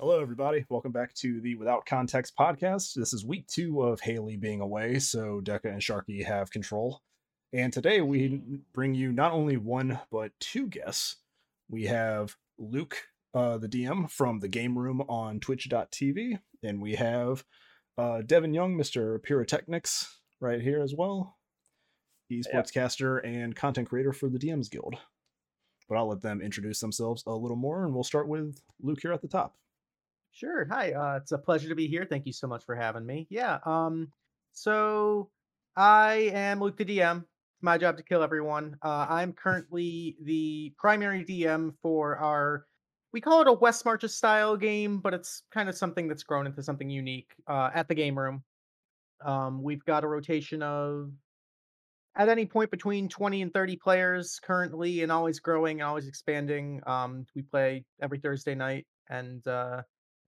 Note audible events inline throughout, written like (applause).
Hello, everybody. Welcome back to the Without Context podcast. This is week two of Haley being away, so Deca and Sharky have control. And today we bring you not only one, but two guests. We have Luke, uh, the DM from the game room on twitch.tv, and we have uh, Devin Young, Mr. Piratechnics, right here as well. He's sportscaster and content creator for the DMs Guild. But I'll let them introduce themselves a little more, and we'll start with Luke here at the top. Sure. Hi. Uh, it's a pleasure to be here. Thank you so much for having me. Yeah. Um. So I am Luke the DM. It's my job to kill everyone. Uh, I'm (laughs) currently the primary DM for our. We call it a West Marches style game, but it's kind of something that's grown into something unique uh, at the game room. Um, we've got a rotation of at any point between 20 and 30 players currently and always growing and always expanding um we play every thursday night and uh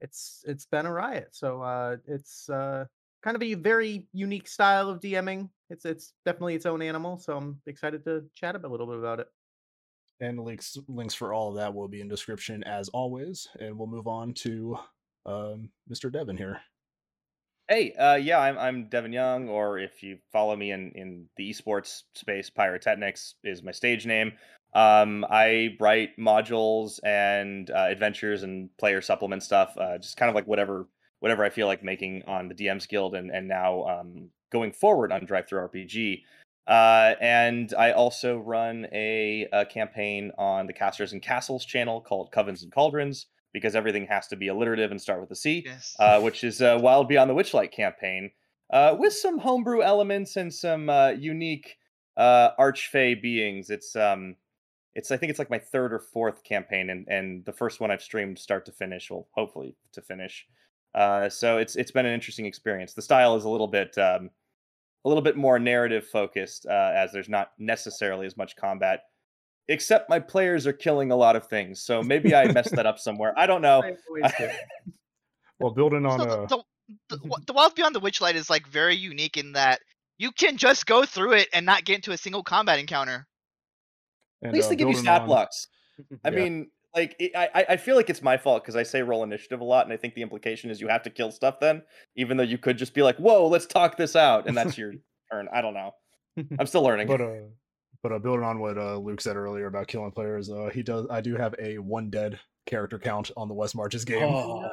it's it's been a riot. So uh it's uh kind of a very unique style of dming. It's it's definitely its own animal so i'm excited to chat a little bit about it. And links links for all of that will be in description as always and we'll move on to um, mr devin here. Hey, uh, yeah, I'm I'm Devin Young, or if you follow me in in the esports space, Piratechnics is my stage name. Um, I write modules and uh, adventures and player supplement stuff, uh, just kind of like whatever whatever I feel like making on the DMs Guild, and and now um, going forward on DriveThruRPG. Uh, and I also run a, a campaign on the Casters and Castles channel called Covens and Cauldrons, because everything has to be alliterative and start with a C, Yes. uh, which is uh, Wild Beyond the Witchlight campaign, uh, with some homebrew elements and some uh, unique uh, archfey beings. It's um, it's I think it's like my third or fourth campaign, and and the first one I've streamed start to finish. Well, hopefully to finish. Uh, so it's it's been an interesting experience. The style is a little bit um, a little bit more narrative focused, uh, as there's not necessarily as much combat except my players are killing a lot of things. So maybe I messed that up somewhere. I don't know. I always do. well building on So uh the, the, the, the Wild Beyond the Witchlight is like very unique in that you can just go through it and not get into a single combat encounter. And, At least uh, they give you stat on- blocks. I Yeah. mean, like it, I I- I feel like it's my fault because I say roll initiative a lot, and I think the implication is you have to kill stuff then, even though you could just be like, "Whoa, let's talk this out," and that's your (laughs) turn. I don't know. (laughs) I'm still learning. but uh but uh building on what uh luke said earlier about killing players uh he does i do have a one dead character count on the west marches game oh,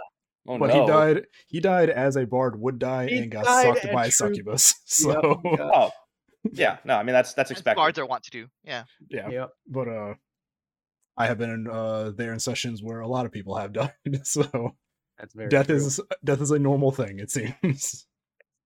oh but no. he died he died as a bard would die He and got sucked by a succubus (laughs) so. Oh, yeah. No, I mean that's that's expected. bards are want to do. Yeah. yeah Yep. but uh i have been in uh there in sessions where a lot of people have died (laughs) so That's very death true. is death is a normal thing it seems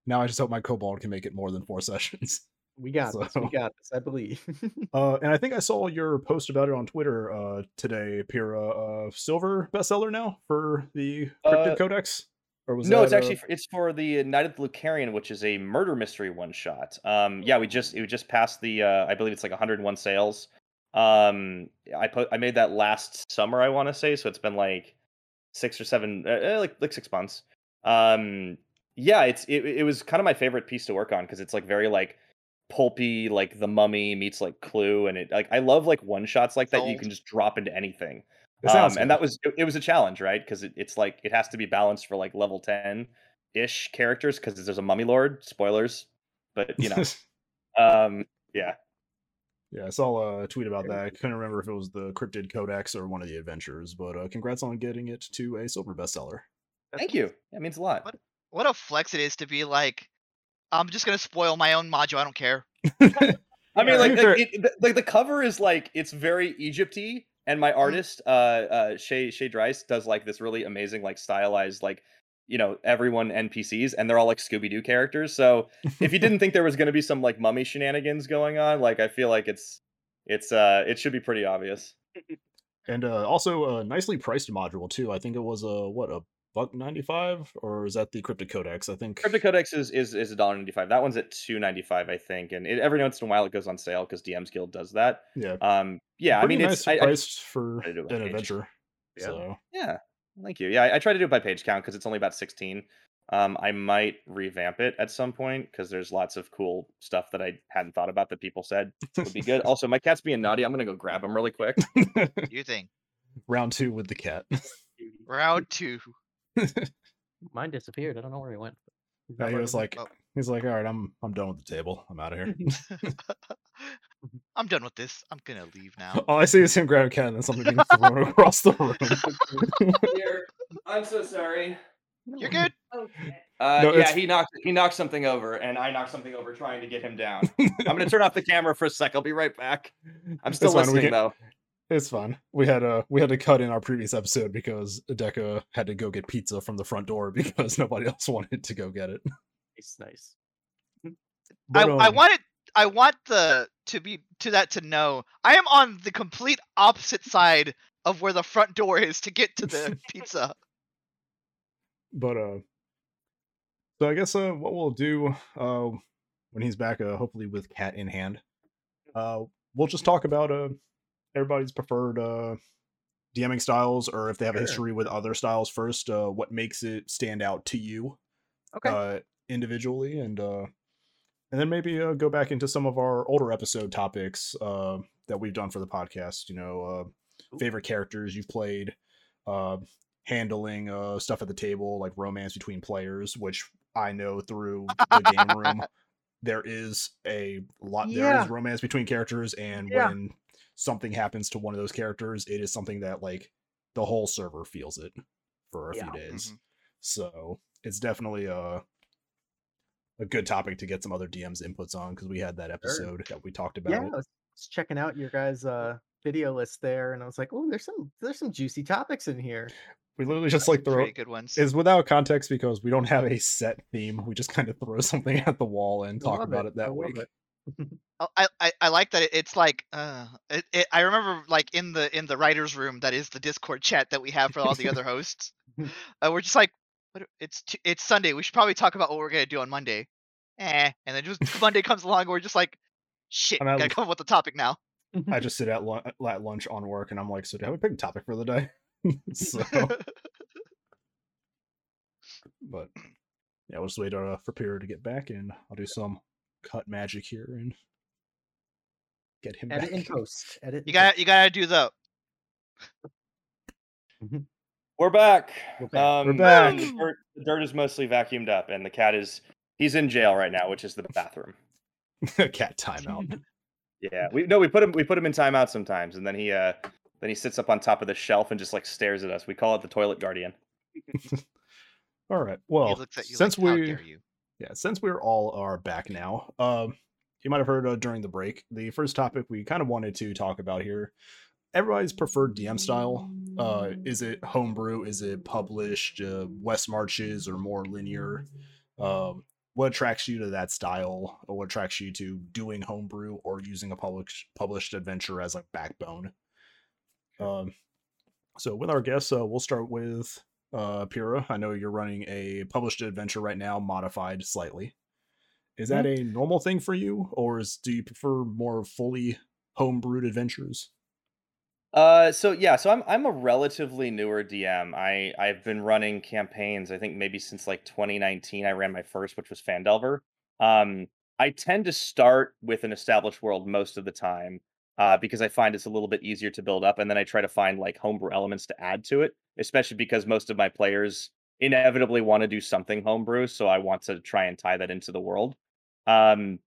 now i just hope my kobold can make it more than four sessions We got this. We got this. I believe. (laughs) Uh, and I think I saw your post about it on Twitter uh, today, Pira. Uh, silver bestseller now for the Cryptid Uh, Codex? Or was no, it's actually uh, for, it's for the Night of the Lucarian, which is a murder mystery one shot. Um, yeah, we just it just passed the uh, I believe it's like 101 sales. Um, I put I made that last summer, I want to say, so it's been like six or seven, uh, uh, like like six months. Um, yeah, it's it, it was kind of my favorite piece to work on because it's like very like pulpy, like the Mummy meets like Clue, and it like I love like one shots like that you can just drop into anything. It sounds Um, and good. that was it, it was a challenge, right? Because it, it's like it has to be balanced for like level ten ish characters because there's a mummy lord. Spoilers, but you know, (laughs) um, yeah. yeah, I saw a tweet about that. I couldn't remember if it was the Cryptid Codex or one of the adventures, but uh, congrats on getting it to a silver bestseller. Thank you. That means a lot. What? What a flex it is to be like, I'm just gonna spoil my own module. I don't care. (laughs) I mean, like, like, it, like the cover is like it's very Egypty, and my artist, uh, uh, Shay Shay Dryce, does like this really amazing, like stylized, like you know, everyone NPCs, and they're all like Scooby Doo characters. So if you didn't think there was going to be some like mummy shenanigans going on, like I feel like it's it's uh it should be pretty obvious. (laughs) and uh, also a nicely priced module too. I think it was a what a buck ninety five, or is that the Cryptid Codex? I think. Cryptic Codex is is is a dollar ninety five. That one's at two ninety five, I think, and it, every once in a while it goes on sale because DM's Guild does that. Yeah, Um, yeah, I mean nice it's I, I, priced for try it an page. adventure. Yeah. So yeah, thank you. Yeah, I, I try to do it by page count because it's only about sixteen. Um, I might revamp it at some point because there's lots of cool stuff that I hadn't thought about that people said would be good. (laughs) also, my cat's being naughty. I'm gonna go grab him really quick. (laughs) You think round two with the cat. round two? (laughs) Mine disappeared. I don't know where he went. Yeah, he was like, Oh. he's like, all right, I'm I'm done with the table. I'm out of here. (laughs) (laughs) I'm done with this. I'm gonna leave now. All I see is him grab a cat and something being thrown across the room. Here, I'm so sorry. You're good. Uh, No, yeah, it's- he knocked he knocked something over, and I knocked something over trying to get him down. I'm gonna turn off the camera for a sec. I'll be right back. I'm still It's listening can- though. It's fun. We had a we had to cut in our previous episode because Deca had to go get pizza from the front door (laughs) because nobody else wanted to go get it. Nice, nice. I, But, I um, wanted I want the to be to that to know I am on the complete opposite side of where the front door is to get to the (laughs) pizza. but uh so i guess uh what we'll do uh when he's back uh hopefully with cat in hand uh we'll just talk about uh everybody's preferred uh dming styles or if they have a history with other styles first uh what makes it stand out to you Okay. uh individually and uh and then maybe uh, go back into some of our older episode topics uh that we've done for the podcast you know uh favorite characters you've played uh handling uh stuff at the table like romance between players which i know through the game room (laughs) there is a lot there Yeah. is romance between characters and Yeah. when something happens to one of those characters it is something that like the whole server feels it for a Yeah. few days Mhm. so it's definitely a a good topic to get some other DMs inputs on because we had that episode that we talked about yeah, it. I was was checking out your guys' uh video list there, and I was like, oh, there's some there's some juicy topics in here. We literally just like throw good ones. is without context because we don't have a set theme. We just kind of throw (laughs) something at the wall and talk love about it, I that love week. it. (laughs) Oh, I, I I like that it, it's like uh it, it, I remember like in the in the writers room that is the Discord chat that we have for all the other hosts. (laughs) Uh, we're just like it's t- it's Sunday. We should probably talk about what we're gonna do on Monday. Eh, and then just (laughs) Monday comes along and we're just like shit. I gotta come up with the topic now. I just sit at, lu- at lunch on work and I'm like, so do I have a big topic for the day? so, but yeah, we'll just wait uh, for Pyro to get back and I'll do some cut magic here and get him Edit back. in (laughs) post. Edit. you gotta you gotta do the We're back. We're back. Um, We're back. The dirt, the dirt is mostly vacuumed up, and the cat is he's in jail right now, which is the bathroom. (laughs) Cat timeout. (laughs) Yeah, we no, we put him we put him in timeout sometimes, and then he uh then he sits up on top of the shelf and just like stares at us. We call it the toilet guardian. All right. he Well, looks at you since like, how we dare you? Yeah, since we're all are back now, um, you might have heard uh, during the break the first topic we kind of wanted to talk about here. Everybody's preferred DM style. Uh, is it homebrew? Is it published? Uh, West marches or more linear? Um, what attracts you to that style, or what attracts you to doing homebrew or using a published published adventure as a backbone? Um, so with our guests, uh, we'll start with uh Pira. I know you're running a published adventure right now, modified slightly. Is that a normal thing for you, or is do you prefer more fully homebrewed adventures? Uh, so yeah, so I'm I'm a relatively newer DM. I I've been running campaigns. I think maybe since like 2019. I ran my first, which was Phandelver. Um, I tend to start with an established world most of the time, uh, because I find it's a little bit easier to build up, and then I try to find like homebrew elements to add to it. Especially because most of my players inevitably want to do something homebrew, so I want to try and tie that into the world. Um,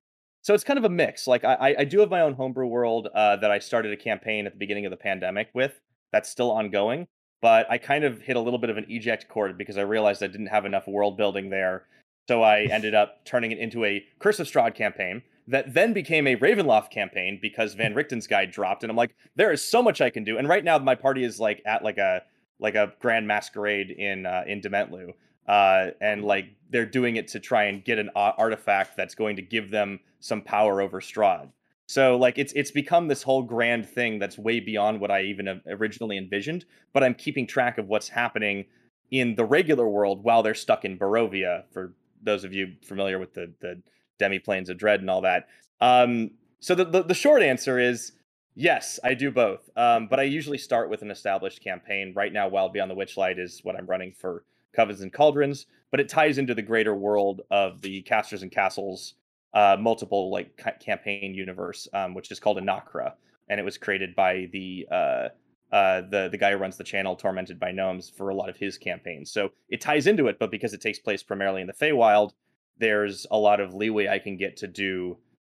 so it's kind of a mix. Like I, I- do have my own homebrew world uh, that I started a campaign at the beginning of the pandemic with. That's still ongoing, but I kind of hit a little bit of an eject cord because I realized I didn't have enough world building there. So I ended up turning it into a Curse of Strahd campaign that then became a Ravenloft campaign because Van Richten's guide dropped, and I'm like, there is so much I can do. And right now my party is like at like a like a grand masquerade in uh, in Dementlieu, uh, and like they're doing it to try and get an artifact that's going to give them some power over Strahd. So like it's it's become this whole grand thing that's way beyond what I even originally envisioned. But I'm keeping track of what's happening in the regular world while they're stuck in Barovia. For those of you familiar with the the demiplanes of dread and all that. Um, so the, the the short answer is yes, I do both. Um, but I usually start with an established campaign. Right now, Wild Beyond the Witchlight is what I'm running for Covens and Cauldrons, but it ties into the greater world of the Casters and Castles uh, multiple like ca- campaign universe, um, which is called Anakra, and it was created by the uh, uh, the the guy who runs the channel, Tormented by Gnomes, for a lot of his campaigns. So it ties into it, but because it takes place primarily in the Feywild, there's a lot of leeway I can get to do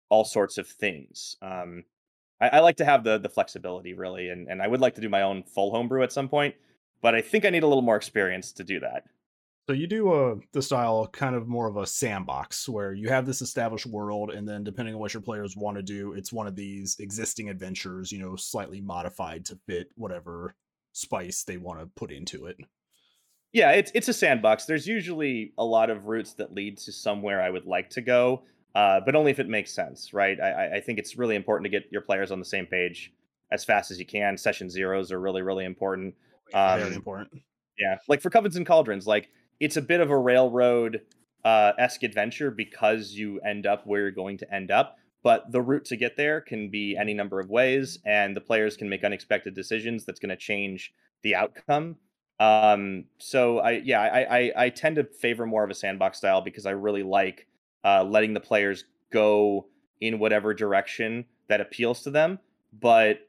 all sorts of things. Um, I, I, like to have the the flexibility really, and and I would like to do my own full homebrew at some point, but I think I need a little more experience to do that. So you do uh, the style kind of more of a sandbox where you have this established world, and then depending on what your players want to do, it's one of these existing adventures, you know, slightly modified to fit whatever spice they want to put into it. Yeah, it's it's a sandbox. There's usually a lot of routes that lead to somewhere I would like to go, uh, but only if it makes sense, right? I, I think it's really important to get your players on the same page as fast as you can. Session zeros are really really important. Um, Very important. Yeah, like for Covens and Cauldrons, like it's a bit of a railroad uh, esque adventure because you end up where you're going to end up. But the route to get there can be any number of ways, and the players can make unexpected decisions that's going to change the outcome. Um, so I, yeah, I, I, I tend to favor more of a sandbox style because I really like uh, letting the players go in whatever direction that appeals to them. But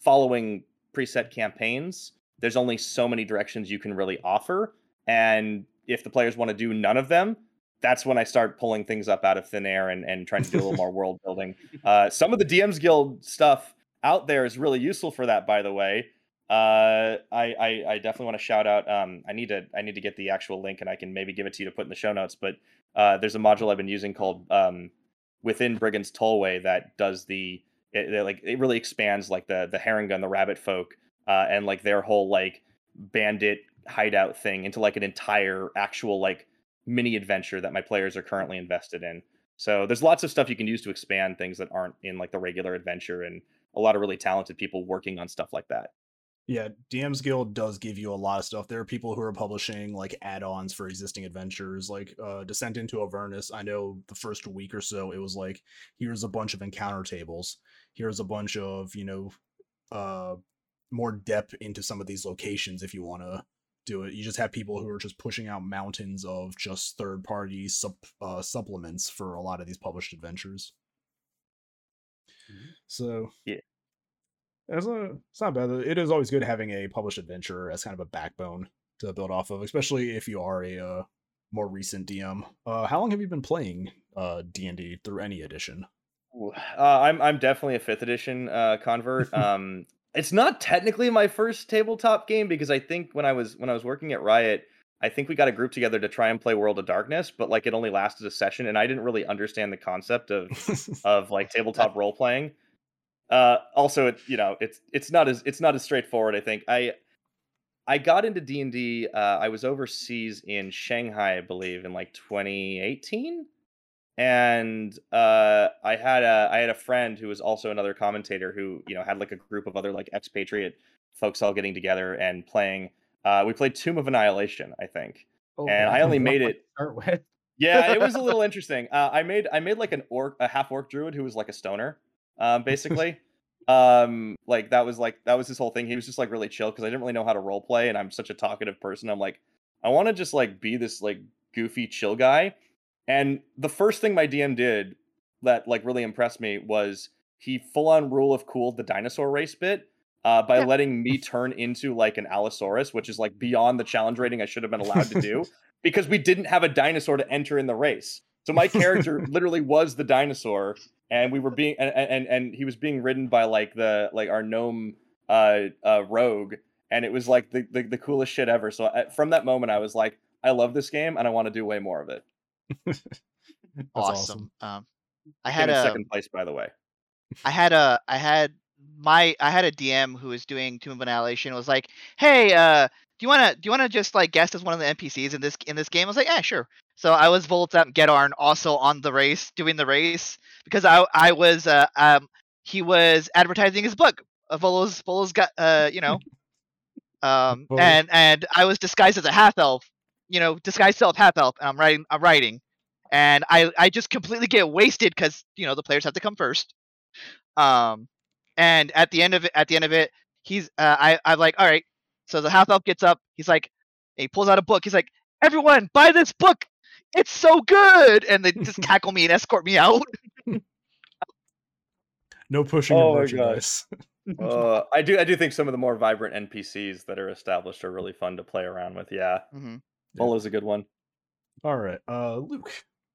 following preset campaigns, there's only so many directions you can really offer. And if the players want to do none of them, that's when I start pulling things up out of thin air and, and trying to do a little more world building. (laughs) Uh, some of the DMs Guild stuff out there is really useful for that, by the way. Uh, I, I, I definitely want to shout out. Um, I need to I need to get the actual link and I can maybe give it to you to put in the show notes. But uh, there's a module I've been using called um, within Brigand's Tollway that does the it, it, like it really expands like the the Harengon, the rabbit folk, uh, and like their whole like bandit hideout thing into like an entire actual like mini adventure that my players are currently invested in. So there's lots of stuff you can use to expand things that aren't in like the regular adventure and a lot of really talented people working on stuff like that. Yeah, DM's Guild does give you a lot of stuff. There are people who are publishing like add-ons for existing adventures, like uh, Descent into Avernus. I know the first week or so, it was like, here's a bunch of encounter tables. Here's a bunch of you know, uh, more depth into some of these locations if you want to do it. You just have people who are just pushing out mountains of just third party sup, uh, supplements for a lot of these published adventures. Mm-hmm. So yeah, it's, a, it's not bad. It is always good having a published adventure as kind of a backbone to build off of, especially if you are a uh, more recent DM. Uh, how long have you been playing uh, D and D through any edition? Uh, I'm I'm definitely a fifth edition uh, convert. (laughs) um, it's not technically my first tabletop game because I think when I was when I was working at Riot, I think we got a group together to try and play World of Darkness, but like it only lasted a session, and I didn't really understand the concept of (laughs) of like tabletop role playing. Uh, also, it you know it's it's not as it's not as straightforward. I think I I got into D and D. Uh, I was overseas in Shanghai, I believe, in like 2018 and uh, I had a I had a friend who was also another commentator who you know had like a group of other like expatriate folks all getting together and playing. Uh, we played Tomb of Annihilation, I think, oh, and I only made it. Start with. yeah, it was a (laughs) little interesting. Uh, I made I made like an orc, a half orc druid who was like a stoner, um, (laughs) basically. um, like that was like that was his whole thing. He was just like really chill because I didn't really know how to role play, and I'm such a talkative person. I'm like, I want to just like be this like goofy chill guy and the first thing my DM did that like really impressed me was he full on rule of cool the dinosaur race bit uh, by yeah. letting me turn into like an Allosaurus, which is like beyond the challenge rating I should have been allowed to do (laughs) because we didn't have a dinosaur to enter in the race. So my character (laughs) literally was the dinosaur, and we were being and, and and he was being ridden by like the like our gnome uh, uh rogue, and it was like the, the, the coolest shit ever. So I, uh, from that moment, I was like, I love this game, and I want to do way more of it. (laughs) awesome. awesome. Um, I had a second place, by the way. I had a I had my I had a DM who was doing Tomb of Annihilation. Was like, hey, uh, do you wanna do you wanna just like guest as one of the NPCs in this in this game? I was like, yeah, sure. So I was Volothamp Geddarm also on the race, doing the race because I I was uh um he was advertising his book. Uh, Volo's Volo's got uh you know (laughs) um and and I was disguised as a half elf you know, disguised self half elf, and I'm writing, I'm writing, and I I just completely get wasted because you know the players have to come first. Um, and at the end of it, at the end of it, he's uh, I I'm like, all right. So the half elf gets up. He's like, he pulls out a book. He's like, everyone, buy this book. It's so good, and they just (laughs) tackle me and escort me out. (laughs) no pushing oh merchandise. (laughs) uh, I do I do think some of the more vibrant NPCs that are established are really fun to play around with. Yeah, hmm Yeah. Molo's a good one. All right, uh, Luke.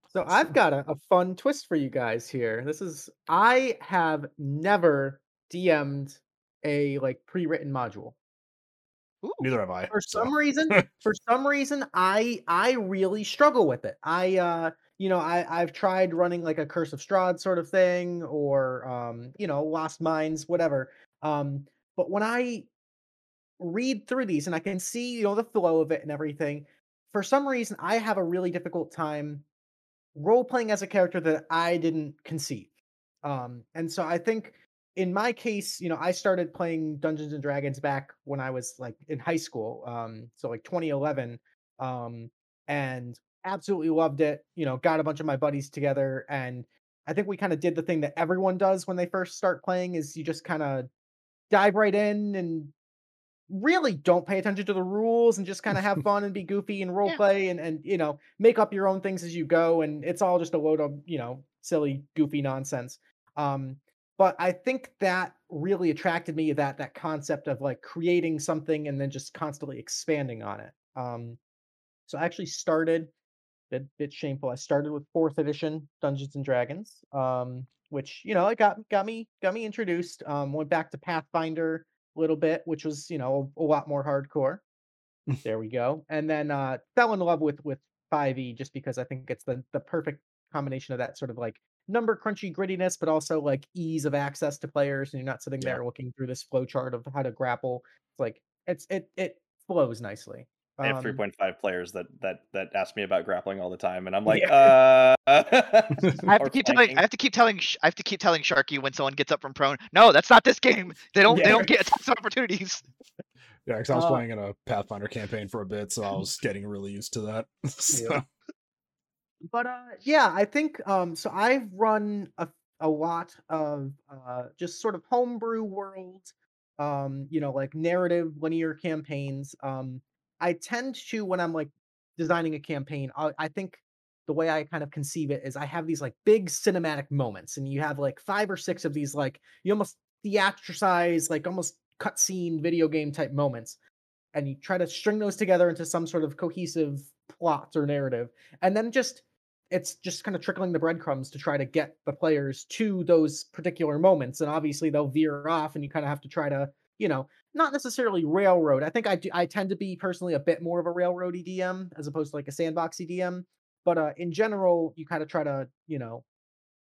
So I've got a, a fun twist for you guys here. This is I have never DM'd a like pre-written module. Neither have I. For so- some reason, (laughs) for some reason, I I really struggle with it. I uh you know, I I've tried running like a Curse of Strahd sort of thing or um, you know, Lost Mines, whatever. Um, but when I read through these and I can see, you know, the flow of it and everything, for some reason I have a really difficult time role playing as a character that I didn't conceive. Um, and so I think in my case, you know, I started playing Dungeons and Dragons back when I was like in high school. Um, so like 2011. Um, and absolutely loved it. You know, got a bunch of my buddies together and I think we kind of did the thing that everyone does when they first start playing is you just kind of dive right in and really don't pay attention to the rules and just kind of have (laughs) fun and be goofy and role Yeah. play and and you know make up your own things as you go and it's all just a load of you know silly goofy nonsense um but i think that really attracted me that that concept of like creating something and then just constantly expanding on it um so i actually started bit bit shameful i started with fourth edition dungeons and dragons um which you know it got got me got me introduced um went back to pathfinder a little bit, which was you know a, lot more hardcore. (laughs) there we go. And then uh fell in love with with 5e just because I think it's the the perfect combination of that sort of like number crunchy grittiness, but also like ease of access to players, and you're not sitting Yeah. there looking through this flow chart of how to grapple. It's like it's it it flows nicely. I have Um, 3.5 players that that that ask me about grappling all the time, and I'm like, Yeah. uh. (laughs) (laughs) I have to or keep telling. I have to keep telling. Sh- I have to keep telling Sharky when someone gets up from prone. No, that's not this game. They don't. They don't get attacks and opportunities. Yeah, because I was Uh, playing in a Pathfinder campaign for a bit, so I (laughs) was getting really used to that. so, but uh yeah i think um so i've run a, a lot of uh just sort of homebrew world um you know like narrative linear campaigns um i tend to when i'm like designing a campaign i, I think the way i kind of conceive it is i have these like big cinematic moments and you have like five or six of these like you almost theatricize like almost cutscene video game type moments and you try to string those together into some sort of cohesive plot or narrative and then just it's just kind of trickling the breadcrumbs to try to get the players to those particular moments and obviously they'll veer off and you kind of have to try to you know not necessarily railroad i think i do i tend to be personally a bit more of a railroady dm as opposed to like a sandboxy dm but uh in general you kind of try to you know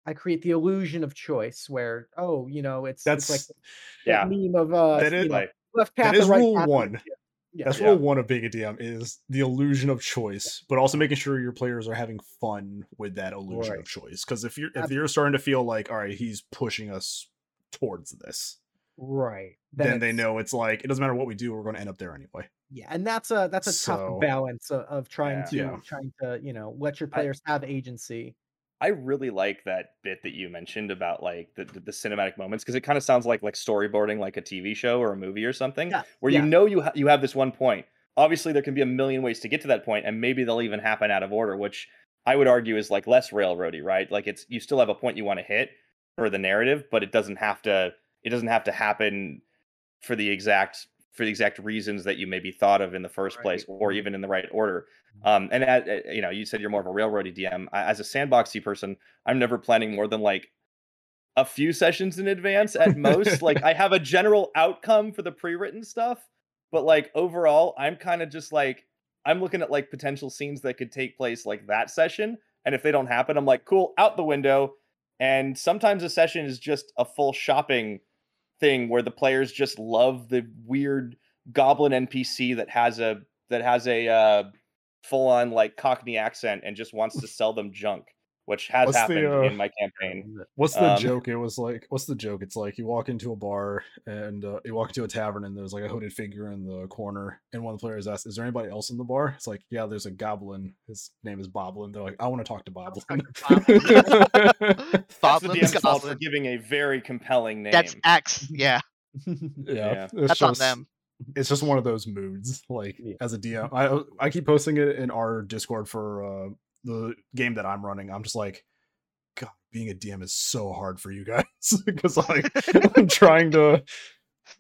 i create the illusion of choice where oh you know it's that's it's like yeah, meme of uh That is- know, like left path is or right rule path. one. Yeah. that's Yeah. rule one of being a DM is the illusion of choice, but also making sure your players are having fun with that illusion Right. of choice. Because if you're if you're starting to feel like, all right, he's pushing us towards this, right then, they know it's like it doesn't matter what we do, we're going to end up there anyway. Yeah, and that's a that's a So- tough balance of, of trying Yeah. to Yeah. trying to you know let your I- players have agency. I really like that bit that you mentioned about like the, the, the cinematic moments because it kind of sounds like like storyboarding like a TV show or a movie or something Yeah, where yeah. you know you ha- you have this one point. Obviously, there can be a million ways to get to that point, and maybe they'll even happen out of order, which I would argue is like less railroady, right? Like it's you still have a point you want to hit for the narrative, but it doesn't have to it doesn't have to happen for the exact for the exact reasons that you maybe thought of in the first place, or even in the right order. Um, and at, at- you know, you said you're more of a railroady DM. I, as a sandboxy person, I'm never planning more than like a few sessions in advance at most. like I have a general outcome for the pre-written stuff, but like overall, I'm kind of just like I'm looking at like potential scenes that could take place like that session, and if they don't happen, I'm like, cool, out the window. And sometimes a session is just a full shopping thing where the players just love the weird goblin NPC that has a that has a uh, full on like Cockney accent and just wants to sell them junk, which has What's the, happened uh, in my campaign. What's the Um, joke? It was like, what's the joke? It's like you walk into a bar and uh, you walk into a tavern and there's like a hooded figure in the corner, and one of the players asks, "Is there anybody else in the bar?" It's like, yeah, there's a goblin. His name is Boblin. They're like, I want to talk to Boblin. (laughs) (laughs) That's the Boblin DM's fault for Goblin. giving a very compelling name. That's X. Yeah, (laughs) yeah, Yeah. it's that's on just- them. It's just one of those moods. Like Yeah. as a DM, I I keep posting it in our Discord for uh, the game that I'm running. I'm just like, God, being a DM is so hard for you guys (laughs) because like (laughs) I'm trying to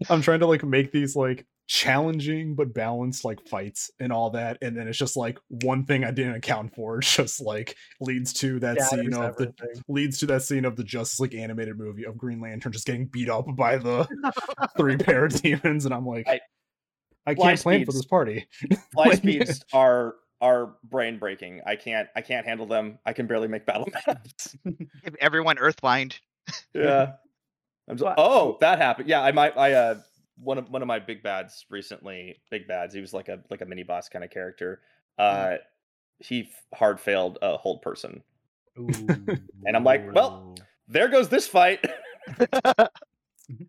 I'm trying to like make these like challenging but balanced like fights and all that, and then it's just like one thing I didn't account for. (laughs) Just like leads to that scene Shatters of the everything. leads to that scene of the Justice League animated movie of Green Lantern just getting beat up by the three parademons, and I'm like, I- I, can't plan for this party. Fly Like- speeds are are brain breaking. I can't I can't handle them. I can barely make battle (laughs) maps. (laughs) Give everyone Earthbind. yeah. (laughs) I'm so, But- oh, that happened. Yeah, I might I uh one of one of my big bads recently, big bads. He was like a like a mini boss kind of character. Uh he f- hard failed a hold person. And I'm like, well, There goes this fight. That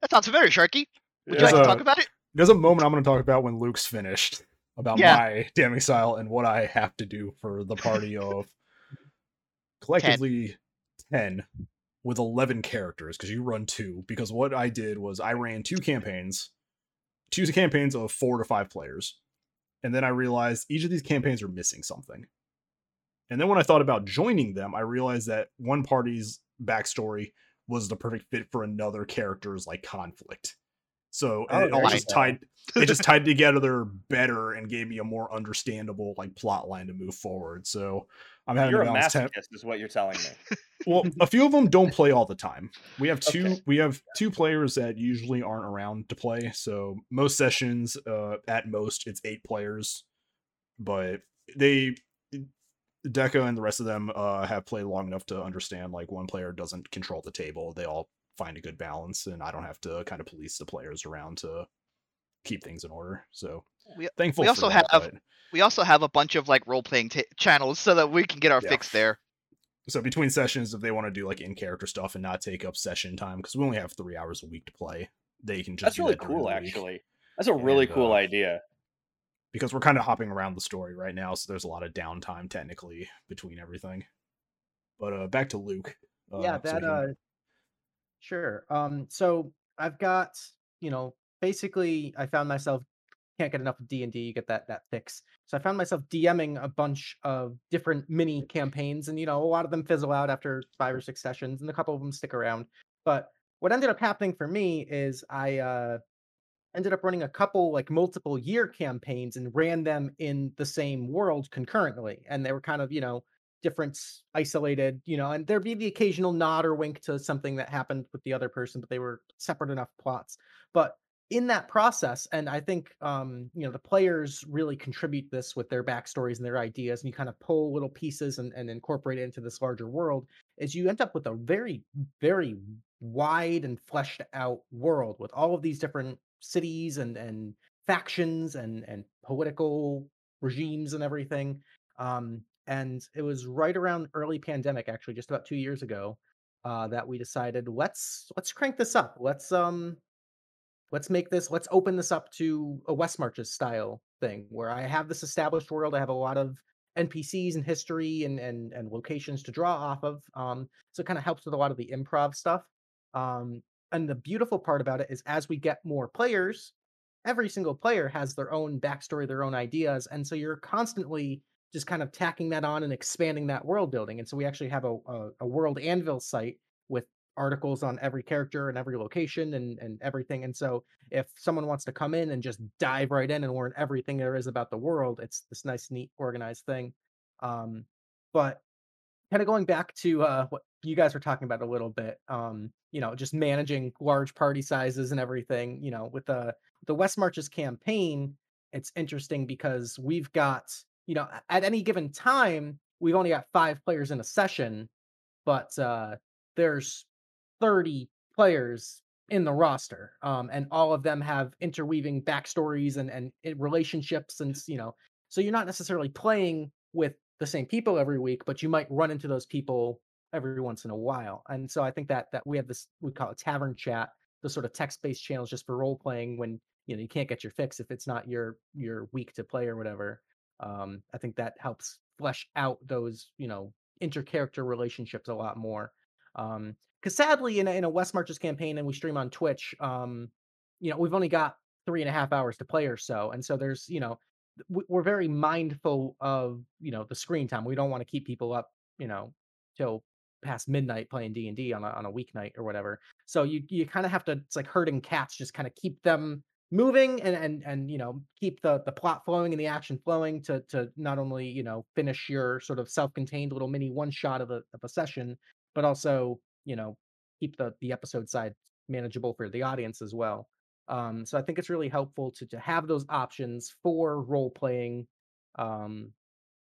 sounds very Sharky. Would you Yeah. like to talk about it? There's a moment I'm going to talk about when Luke's finished about Yeah. my (laughs) damning style and what I have to do for the party (laughs) of collectively 10 with 11 characters because you run two. Because what I did was I ran two campaigns, two campaigns of four to five players. And then I realized each of these campaigns are missing something. And then when I thought about joining them, I realized that one party's backstory was the perfect fit for another character's like conflict. So Oh, it all just tied it just tied together better and gave me a more understandable like plot line to move forward. So I'm having You're to a balance ten- is what you're telling me. (laughs) well, a few of them don't play all the time. We have two. Okay. We have two players that usually aren't around to play. So most sessions, uh, at most, it's eight players. But they, Deca and the rest of them, uh, have played long enough to understand like one player doesn't control the table. They all find a good balance, and I don't have to kind of police the players around to keep things in order. So We- thankful. we for also that, have- but- We also have a bunch of like role playing ta channels so that we can get our Yeah. fix there. so between sessions if they want to do like in character stuff and not take up session time because we only have three hours a week to play they can just That's do really that cool, actually. That's a really And, cool uh, idea. because we're kind of hopping around the story right now so there's a lot of downtime technically between everything but uh back to luke uh, yeah so that he- uh sure um so i've got you know basically i found myself can't get enough of d&d you get that that fix so i found myself dming a bunch of different mini campaigns and you know a lot of them fizzle out after five or six sessions and a couple of them stick around but what ended up happening for me is i uh ended up running a couple like multiple year campaigns and ran them in the same world concurrently and they were kind of you know different isolated you know and there'd be the occasional nod or wink to something that happened with the other person but they were separate enough plots. But in that process and i think um you know the players really contribute this with their backstories and their ideas and you kind of pull little pieces and, and incorporate it into this larger world is you end up with a very very wide and fleshed out world with all of these different cities and and factions and and political regimes and everything. Um and it was right around early pandemic actually just about 2 years ago uh that we decided let's let's crank this up. Let's um let's make this let's open this up to a west marches style thing where i have this established world i have a lot of npcs and history and and and locations to draw off of um so it kind of helps with a lot of the improv stuff um and the beautiful part about it is as we get more players every single player has their own backstory their own ideas and so you're constantly just kind of tacking that on and expanding that world building and so we actually have a, a, a world anvil site with articles on every character and every location and and everything and so if someone wants to come in and just dive right in and learn everything there is about the world it's this nice neat organized thing um but kind of going back to uh what you guys were talking about a little bit um you know just managing large party sizes and everything you know with the the west marches campaign it's interesting because we've got you know at any given time we've only got five players in a session but uh there's 30 players in the roster um and all of them have interweaving backstories and and relationships and you know so you're not necessarily playing with the same people every week but you might run into those people every once in a while and so i think that that we have this we call it tavern chat the sort of text-based channels just for role playing when you know you can't get your fix if it's not your your week to play or whatever um i think that helps flesh out those you know intercharacter relationships a lot more um because sadly in a, in a west marches campaign and we stream on twitch um you know we've only got three and a half hours to play or so and so there's you know we're very mindful of you know the screen time we don't want to keep people up you know till past midnight playing D and D on a on a weeknight or whatever. So you you kind of have to. It's like herding cats. Just kind of keep them moving and and and you know keep the the plot flowing and the action flowing to to not only you know finish your sort of self-contained little mini one shot of a of a session, but also you know keep the the episode side manageable for the audience as well. Um, so I think it's really helpful to to have those options for role playing, um,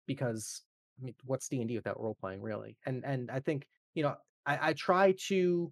because I mean, what's D and D without role playing, really? And and I think you know I, I try to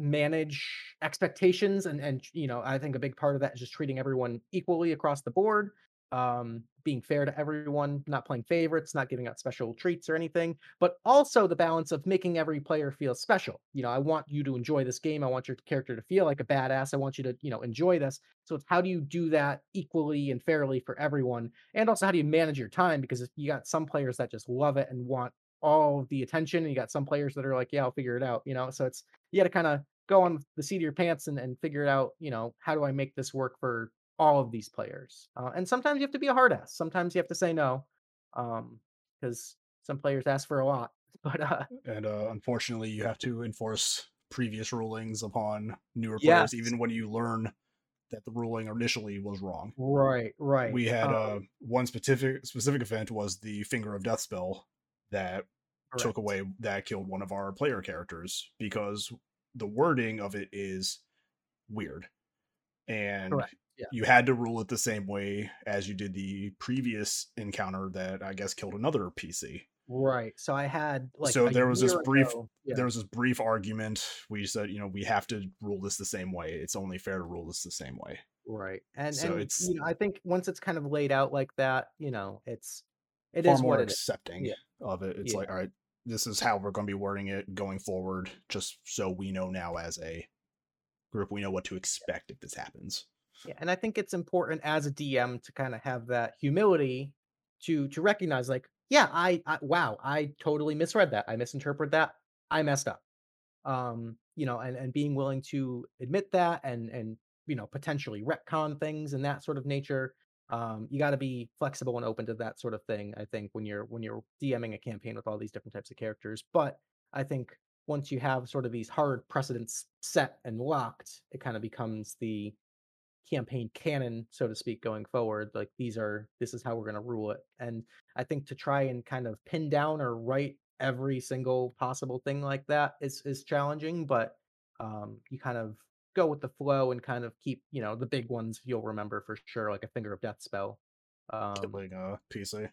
manage expectations and and you know i think a big part of that is just treating everyone equally across the board um being fair to everyone not playing favorites not giving out special treats or anything but also the balance of making every player feel special. You know i want you to enjoy this game i want your character to feel like a badass i want you to you know enjoy this. So it's how do you do that equally and fairly for everyone? And also how do you manage your time? Because you got some players that just love it and want all the attention and you got some players that are like yeah i'll figure it out you know? So it's you got to kind of go on the seat of your pants and, and figure it out you know how do i make this work for all of these players? Uh, and sometimes you have to be a hard ass. Sometimes you have to say no um because some players ask for a lot (laughs) but uh and uh, unfortunately you have to enforce previous rulings upon newer Yes. players even when you learn that the ruling initially was wrong. Right right. We had um, uh, one specific specific event was the finger of death spell that took away that killed one of our player characters because the wording of it is weird and yeah. you had to rule it the same way as you did the previous encounter that i guess killed another pc right so i had like So there was this brief- yeah. there was this brief argument we said you know we have to rule this the same way it's only fair to rule this the same way right and so and it's- you know i think once it's kind of laid out like that you know it's it far is more what it is accepting Yeah. of it it's like all right this is how we're going to be wording it going forward just so we know now as a group we know what to expect if this happens Yeah, and I think it's important as a DM to kind of have that humility to to recognize like, yeah, I, I wow, I totally misread that. I misinterpreted that. I messed up. Um, you know, and and being willing to admit that and and you know, potentially retcon things and that sort of nature. Um, you got to be flexible and open to that sort of thing. I think when you're when you're DMing a campaign with all these different types of characters, but I think once you have sort of these hard precedents set and locked, it kind of becomes the campaign canon, so to speak, going forward. Like these are this is how we're gonna rule it. And I think to try and kind of pin down or write every single possible thing like that is is challenging, but um you kind of go with the flow and kind of keep, you know, the big ones you'll remember for sure, like a finger of death spell. Um killing a pc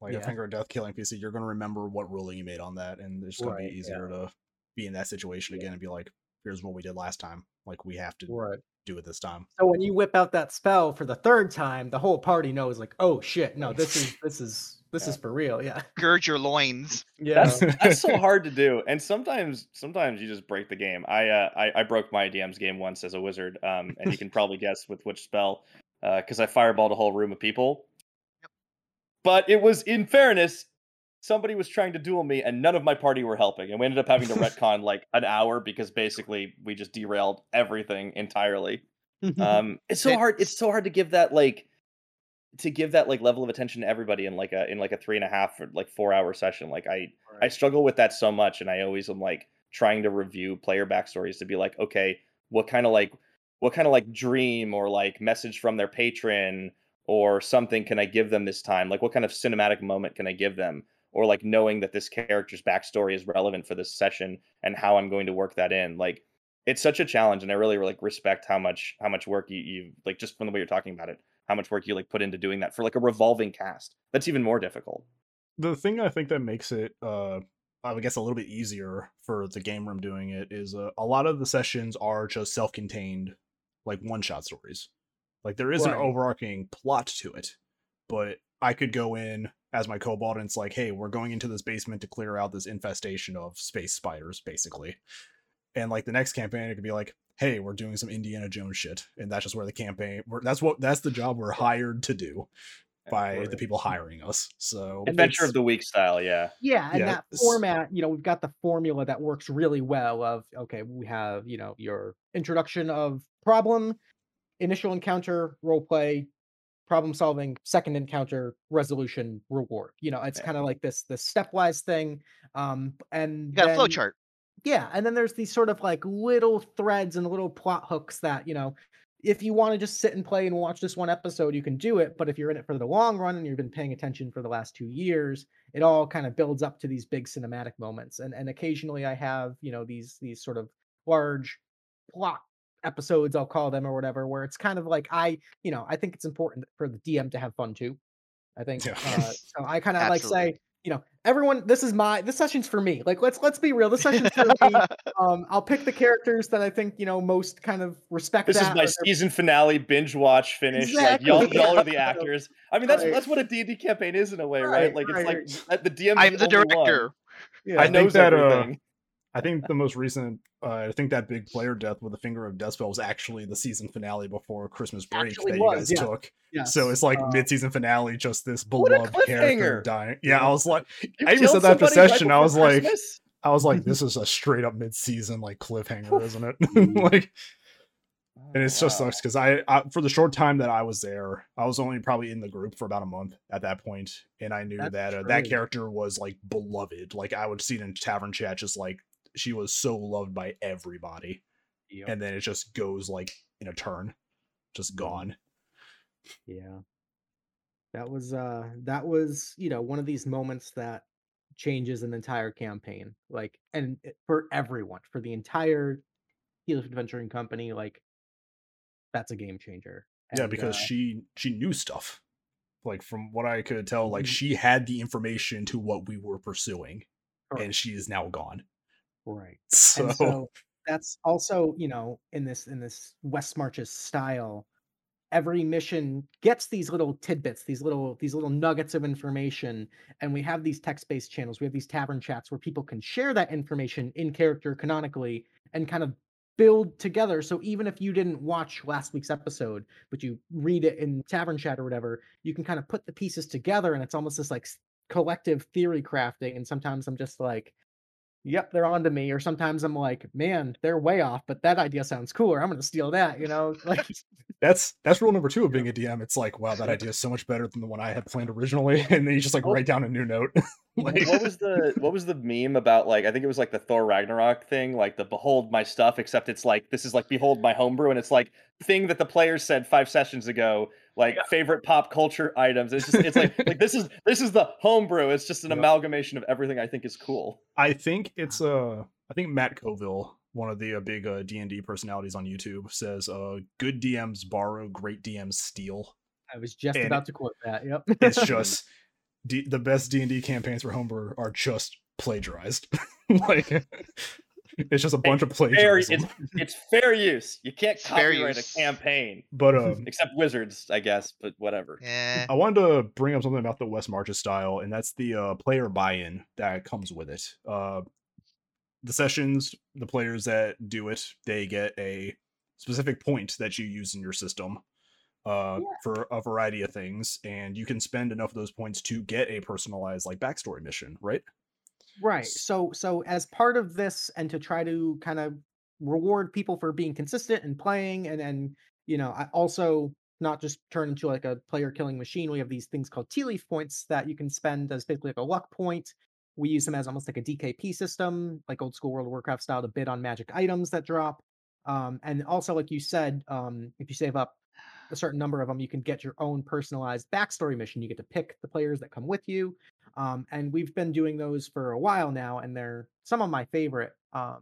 like a finger of death killing pc you're going to remember what ruling you made on that and it's going to Right, be yeah. easier to be in that situation Yeah. again and be like here's what we did last time like we have to right. Do it this time So when you whip out that spell for the third time, the whole party knows like, oh shit, no, this is (laughs) this is this is for real. Yeah. (laughs) Gird your loins. Yeah. That's that's so hard to do, and sometimes sometimes you just break the game. I uh, I, I broke my DM's game once as a wizard, um, and you can (laughs) probably guess with which spell, Uh because I fireballed a whole room of people. But it was, in fairness, somebody was trying to duel me, and none of my party were helping, and we ended up having to (laughs) retcon like an hour because basically we just derailed everything entirely. Um, it's so hard. It's so hard to give that like to give that like level of attention to everybody in like a in like a three and a half or like four hour session. Like I I struggle with that so much, and I always am like trying to review player backstories to be like, okay, what kind of like what kind of like dream or like message from their patron or something can I give them this time? Like what kind of cinematic moment can I give them? Or like knowing that this character's backstory is relevant for this session and how I'm going to work that in. Like it's such a challenge, and I really like respect how much how much work you you like just from the way you're talking about it, how much work you like put into doing that for like a revolving cast. That's even more difficult. the thing I think that makes it, uh, I guess, a little bit easier for the game room doing it is uh, a lot of the sessions are just self-contained, like one-shot stories. Like there is an overarching plot to it, but I could go in as my kobold and it's like, hey, we're going into this basement to clear out this infestation of space spiders, basically. And like the next campaign, it could be like, hey, we're doing some Indiana Jones shit, and that's just where the campaign. We're, that's what that's the job we're hired to do by the people (laughs) hiring us. So Adventure of the week style, yeah. Yeah, and Yeah, that format, you know, we've got the formula that works really well of okay, we have, you know, your introduction of problem, initial encounter, role play, problem solving, second encounter, resolution, reward. You know, it's Yeah. kind of like this this stepwise thing. Um, and You got a flow chart. yeah, and then there's these sort of like little threads and little plot hooks that, you know, if you want to just sit and play and watch this one episode, you can do it. But if you're in it for the long run and you've been paying attention for the last two years, it all kind of builds up to these big cinematic moments. And and occasionally I have, you know, these these sort of large plot episodes, I'll call them or whatever, where it's kind of like I, you know, I think it's important for the DM to have fun too. I think Yeah. uh, (laughs) so. I kind of like say, you know, everyone, this is my this session's for me. Like let's let's be real. This session's for me. (laughs) Um, I'll pick the characters that I think you know most kind of respect. This is my season finale binge watch finish. Like y'all, (laughs) y'all are the actors. I mean, that's Right. that's what a D and D campaign is in a way, right? Right, Like it's right. like the DM. I'm the director. Yeah. I I think knows that, uh, everything. I think the most recent, uh, I think that big player death with the finger of death Deathspell was actually the season finale before Christmas break Actually that was, you guys yeah. took. Yes, So it's like uh, mid-season finale, just this beloved character dying. Yeah, I was like, You I even said that after somebody right session. I was like, I was like, this (laughs) is a straight up mid-season like cliffhanger, isn't it? (laughs) Like, and it just sucks because I, I, for the short time that I was there, I was only probably in the group for about a month at that point, and I knew That's that uh, that character was like beloved. Like I would see it in tavern chat, just like she was so loved by everybody, Yep. and then it just goes like in a turn, just Mhm. gone. Yeah. That was uh that was, you know, one of these moments that changes an entire campaign. Like and for everyone, for the entire Healer Adventuring Company, like that's a game changer. yeah, because uh, she she knew stuff. Like from what I could tell, like Mhm. she had the information to what we were pursuing, and she is now gone. Right. So, And so that's also, you know, in this in this West Marches style, every mission gets these little tidbits, these little these little nuggets of information, and we have these text-based channels. We have these tavern chats where people can share that information in character canonically and kind of build together. So even if you didn't watch last week's episode, but you read it in tavern chat or whatever, you can kind of put the pieces together and it's almost this like collective theory crafting. And sometimes I'm just like, yep, they're on to me. Or sometimes I'm like, man, they're way off, but that idea sounds cooler. I'm gonna steal that, you know? Like (laughs) that's that's rule number two of being a DM. It's like, wow, that (laughs) idea is so much better than the one I had planned originally, (laughs) and then you just like Oh. write down a new note. (laughs) like, what was the what was the meme about like I think it was like the Thor Ragnarok thing, like the behold my stuff, except it's like this is like behold my homebrew, and it's like thing that the players said five sessions ago, like favorite pop culture items. It's just it's like (laughs) like this is this is the homebrew. It's just an Yep. amalgamation of everything I think is cool. I think it's uh, I think Matt Colville, one of the uh, big uh, D and D personalities on YouTube, says, "Uh, good DMs borrow, great DMs steal." I was just And about to quote that. Yep. It's (laughs) just D- the best D and D campaigns for homebrew are just plagiarized. (laughs) (laughs) like, it's just a bunch of Fair, plagiarism. it's it's fair use. You can't fair copyright use. a campaign, But um, (laughs) except wizards, I guess. But whatever. Yeah. I wanted to bring up something about the West Marches style, and that's the uh, player buy-in that comes with it. Uh, the sessions, the players that do it, they get a specific point that you use in your system uh, Yeah. for a variety of things, and you can spend enough of those points to get a personalized like backstory mission, right? Right. So so as part of this and to try to kind of reward people for being consistent and playing and then you know, I also not just turn into like a player killing machine. We have these things called tea leaf points that you can spend as basically like a luck point. We use them as almost like a DKP system, like old school World of Warcraft style to bid on magic items that drop. Um, and also, like you said, um, if you save up a certain number of them, you can get your own personalized backstory mission. You get to pick the players that come with you. Um, and we've been doing those for a while now, and they're some of my favorite. Um,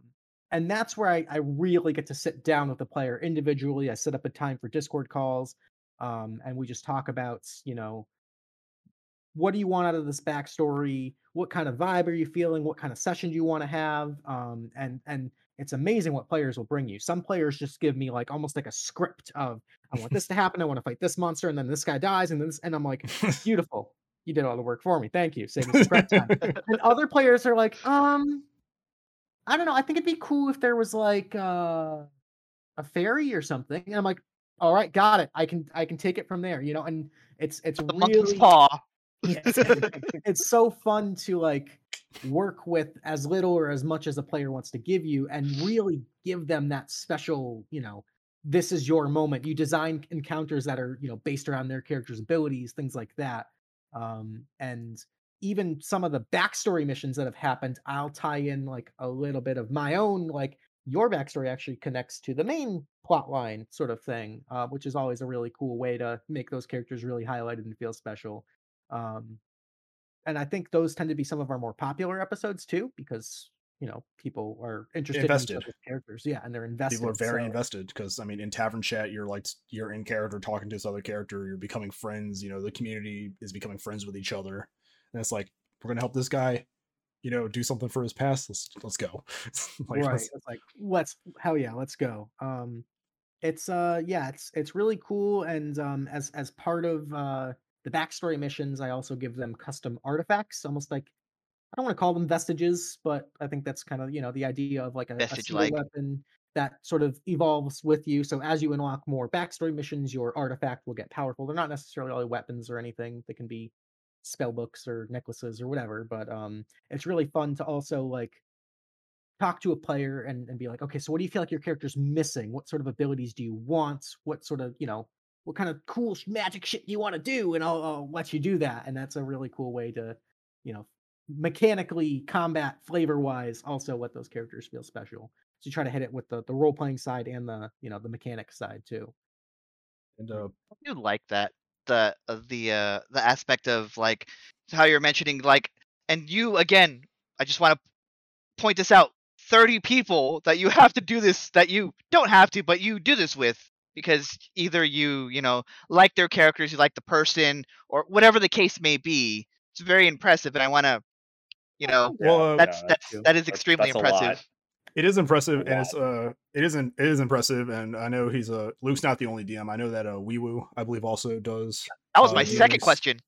and that's where I, I really get to sit down with the player individually. I set up a time for Discord calls, um, and we just talk about, you know, what do you want out of this backstory? What kind of vibe are you feeling? What kind of session do you want to have? Um, and and it's amazing what players will bring you. Some players just give me like almost like a script of I want this to happen. I want to fight this monster, and then this guy dies, and then this, and I'm like, (laughs) beautiful. You did all the work for me. Thank you. Save me some prep time. and (laughs) other players are like, um, I don't know. I think it'd be cool if there was like uh, a fairy or something. And I'm like, all right, got it. I can I can take it from there. You know, and it's it's The monkey's really paw. Yes. (laughs) it's so fun to like work with as little or as much as a player wants to give you and really give them that special, you know, this is your moment. You design encounters that are, you know, based around their characters' abilities, things like that. Um, and even some of the backstory missions that have happened, I'll tie in like a little bit of my own, like your backstory actually connects to the main plot line sort of thing, uh, which is always a really cool way to make those characters really highlighted and feel special. Um, and I think those tend to be some of our more popular episodes too, because you know people are interested Invested. in characters, yeah, and they're invested. People are very so- invested because I mean, in tavern chat, you're like you're in character talking to this other character. You're becoming friends. You know, the community is becoming friends with each other, and it's like we're gonna help this guy. You know, do something for his past. Let's let's go. (laughs) like, right let's- it's like let's hell yeah let's go um it's uh yeah it's it's really cool and um as as part of uh the backstory missions i also give them custom artifacts almost like i don't want to call them vestiges but i think that's kind of you know the idea of like a, a weapon that sort of evolves with you so as you unlock more backstory missions your artifact will get powerful they're not necessarily all weapons or anything they can be spell books or necklaces or whatever but um it's really fun to also like talk to a player and, and be like, okay, so what do you feel like your character's missing? What sort of abilities do you want? What sort of, you know, what kind of cool magic shit do you want to do? And I'll, I'll let you do that. And that's a really cool way to, you know, mechanically combat flavor wise, also let those characters feel special. So you try to hit it with the, the role playing side and the, you know, the mechanic side too. and uh, I do like that the uh, the uh the aspect of like how you're mentioning like and you again I just want to point this out 30 people that you have to do this that you don't have to but you do this with because either you you know like their characters you like the person or whatever the case may be it's very impressive and I want to you know well, uh, that's yeah, that's too. that is That's- extremely that's a impressive It is impressive, and it's uh, it isn't it is impressive, and I know he's a Luke's not the only DM. I know that uh, Weewoo, I believe, also does. that was uh, my he second question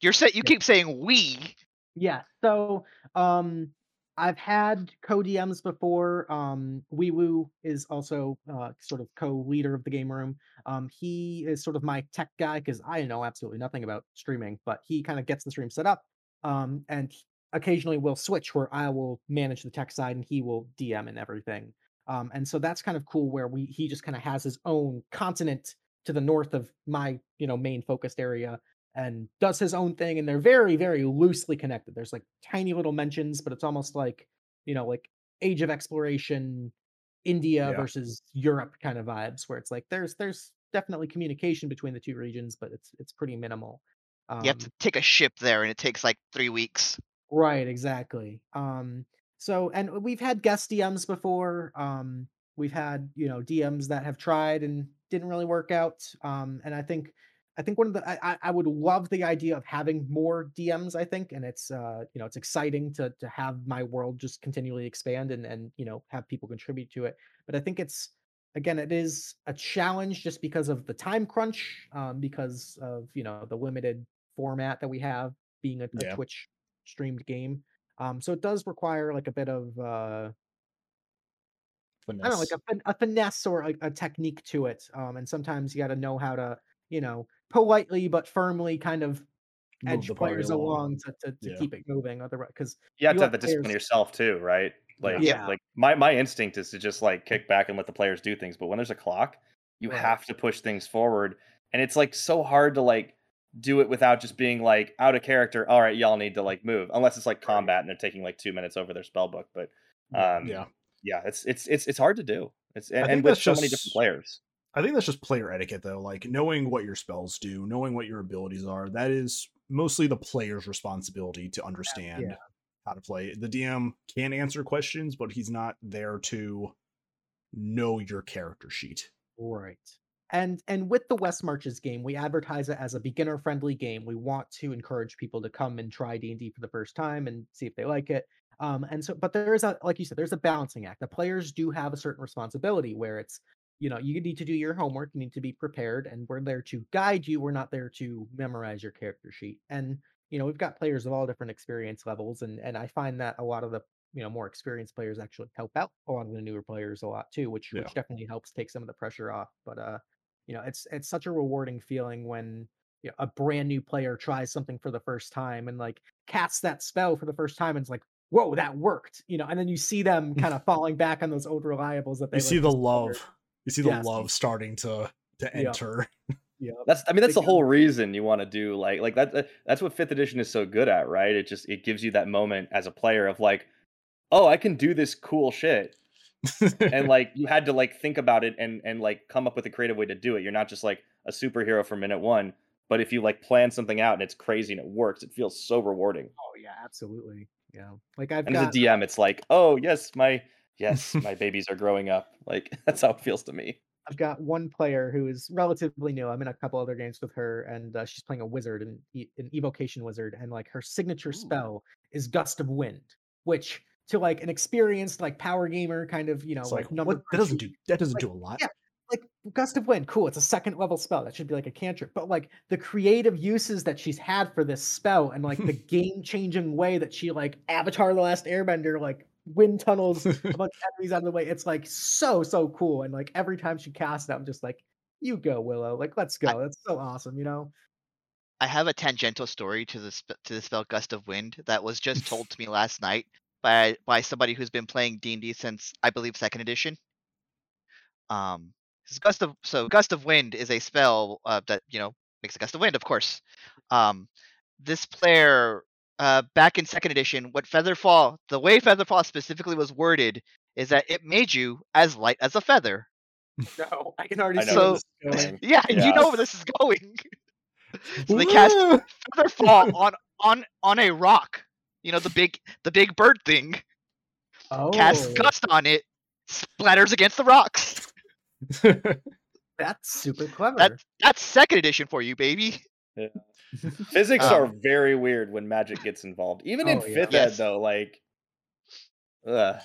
you're say you Yeah. keep saying we Yeah. So um I've had co-DMs before. Um Weewoo is also uh sort of co-leader of the game room. Um he is sort of my tech guy because I know absolutely nothing about streaming, but he kind of gets the stream set up. Um and occasionally we'll switch where I will manage the tech side and he will DM and everything. Um and so that's kind of cool where we he just kind of has his own continent to the north of my, you know, main focused area and does his own thing and they're very very loosely connected there's like tiny little mentions but it's almost like you know like age of exploration india Yeah. versus europe kind of vibes where it's like there's there's definitely communication between the two regions but it's it's pretty minimal um, you have to take a ship there and it takes like three weeks Right, exactly. Um, so and we've had guest DMs before. Um, we've had, you know, DMs that have tried and didn't really work out. Um, and I think I think one of the I, I- would love the idea of having more DMs, I think, and it's uh, you know, it's exciting to to have my world just continually expand and and you know, have people contribute to it. But I think it's again, it is a challenge just because of the time crunch, um, because of you know the limited format that we have being a, a Yeah. Twitch streamed game. Um, so it does require like a bit of uh, I don't know, like a, a finesse or like a technique to it. Um, and sometimes you got to know how to, you know, politely but firmly kind of edge players along. along to, to, to Yeah. keep it moving. Otherwise, because you have you to have let the discipline yourself too, right? Like, Yeah. like my my instinct is to just like kick back and let the players do things. But when there's a clock, you Right. have to push things forward, and it's like so hard to like do it without just being like out of character. All right, y'all need to like move, unless it's like combat and they're taking like two minutes over their spell book. But um, yeah, yeah, it's it's it's it's hard to do. It's and, and with that's so many different players. I think that's just player etiquette, though. Like knowing what your spells do, knowing what your abilities are. That is mostly the player's responsibility to understand how to play. The DM can answer questions, but he's not there to know your character sheet. Right. And and with the West Marches game, we advertise it as a beginner friendly game. We want to encourage people to come and try D&D for the first time and see if they like it. Um and so but there is a like you said there's a balancing act. The players do have a certain responsibility where it's you know, you need to do your homework, you need to be prepared and we're there to guide you. We're not there to memorize your character sheet. And you know, we've got players of all different experience levels and and I find that a lot of the you know more experienced players actually help out a lot of the newer players a lot too which Yeah. which definitely helps take some of the pressure off but uh you know it's it's such a rewarding feeling when you know, a brand new player tries something for the first time and like casts that spell for the first time and it's like whoa that worked you know and then you see them kind of (laughs) falling back on those old reliables that they You see the love. You see the Yes. love starting to to enter. (laughs) Yeah. That's I mean that's the whole reason you want to do like like that that- that's what 5th edition is so good at, right? It just it gives you that moment as a player of like, "Oh, I can do this cool shit." and (laughs) like you had to like think about it and and like come up with a creative way to do it. You're not just like a superhero from minute 1, but if you like plan something out and it's crazy and it works, it feels so rewarding. Oh yeah, absolutely. Yeah. Like I've And got as a DM, it's like, "Oh, yes, my yes, my (laughs) babies are growing up." Like (laughs) that's how it feels to me. I've got one player who is relatively new. I'm in a couple other games with her, and uh, she's playing a wizard, and an evocation wizard, and like her signature Ooh. spell is gust of wind, which to like an experienced like power gamer kind of you know it's like, like number what that doesn't do that doesn't like, do a lot. yeah. like gust of wind cool it's a second level spell that should be like a cantrip but like the creative uses that she's had for this spell and like the (laughs) game changing way that she like avatar the last airbender like wind tunnels a (laughs) bunch of enemies out of the way it's like so so cool and like every time she casts it i'm just like you go willow like let's go that's so awesome you know I have a tangential story to the sp- to the spell Gust of Wind that was just told to me last night by by somebody who's been playing D and D since I believe second edition. Um, Gust of so Gust of Wind is a spell uh, that you know makes a gust of wind, of course. Um, this player uh, back in second edition, what Featherfall, the way Featherfall specifically was worded is that it made you as light as a feather. (laughs) no i can already I see know where this is going. Yeah, Yeah. you know where this (laughs) is going. so they cast Woo! Featherfall (laughs) on on on a rock. You know the big the big bird thing. oh Cast gust on it, splatters against the rocks. that's super clever That that's second edition for you, baby. (laughs) Physics Um, are very weird when magic gets involved. Even in Oh, yeah. 5th Yes. ed though, like ugh.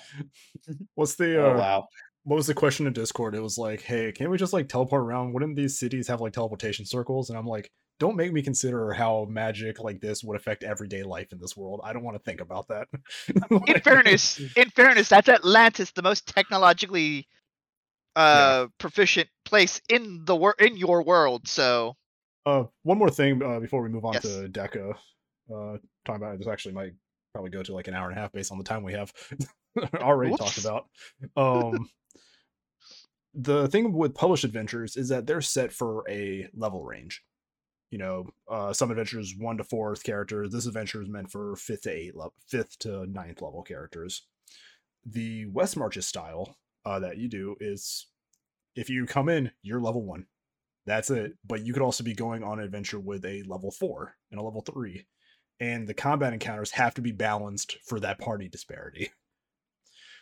(laughs) What's the uh, Oh wow. what was the question in Discord? It was like, hey, can't we just like teleport around? Wouldn't these cities have like teleportation circles? And I'm like, don't make me consider how magic like this would affect everyday life in this world. I don't want to think about that. (laughs) In fairness, in fairness, that's Atlantis, the most technologically uh proficient place in the world in your world. So uh, one more thing uh, before we move on Yes. to Deca. Uh, talking about this actually might probably go to like an hour and a half based on the time we have (laughs) already talked about. Um, the thing with published adventures is that they're set for a level range. You know, uh, some adventures one to fourth characters. This adventure is meant for fifth to eight level, fifth to ninth level characters. The West Marches style uh, that you do is if you come in, you're level one. That's it. But you could also be going on an adventure with a level four and a level three. And the combat encounters have to be balanced for that party disparity.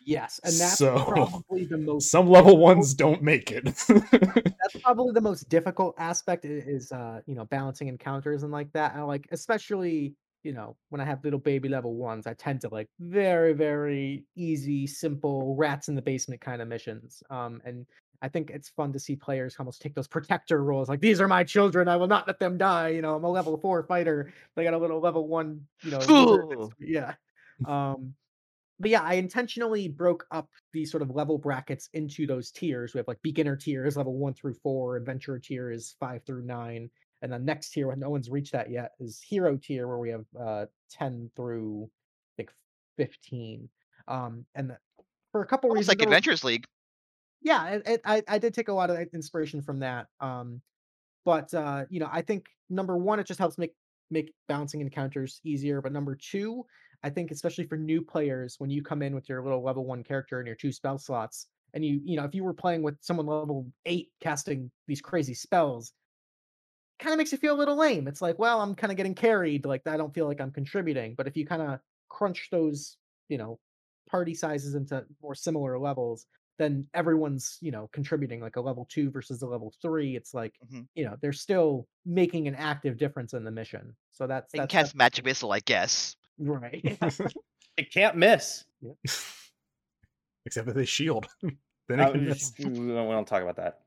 yes and that's So- probably the (laughs) most Some level ones don't make it. (laughs) that's probably the most difficult aspect is uh you know balancing encounters and like that and like especially you know when i have little baby level ones i tend to like very very easy simple rats in the basement kind of missions um and i think it's fun to see players almost take those protector roles like these are my children i will not let them die you know i'm a level (laughs) four fighter they got a little level one you know wizard next Ooh. to me, yeah (laughs) um but yeah, I intentionally broke up these sort of level brackets into those tiers. We have like beginner tier is level one through four, Adventure tier is five through nine, and then next tier, when no one's reached that yet, is hero tier where we have uh ten through like fifteen. Um, and the- for a couple almost reasons, like Adventures League. Yeah it, it, I, I did take a lot of inspiration from that um but uh you know i think number one it just helps make make balancing encounters easier but number two i think especially for new players when you come in with your little level one character and your two spell slots and you you know if you were playing with someone level eight casting these crazy spells kind of makes you feel a little lame. It's like well i'm kind of getting carried like i don't feel like i'm contributing but if you kind of crunch those you know party sizes into more similar levels then everyone's you know contributing like a level two versus a level three it's like Mhm. you know they're still making an active difference in the mission so that's They that's, cast that's magic missile, I guess. right (laughs) (laughs) It can't miss. (laughs) Except if they shield. then Uh, it can miss. we don't talk about that.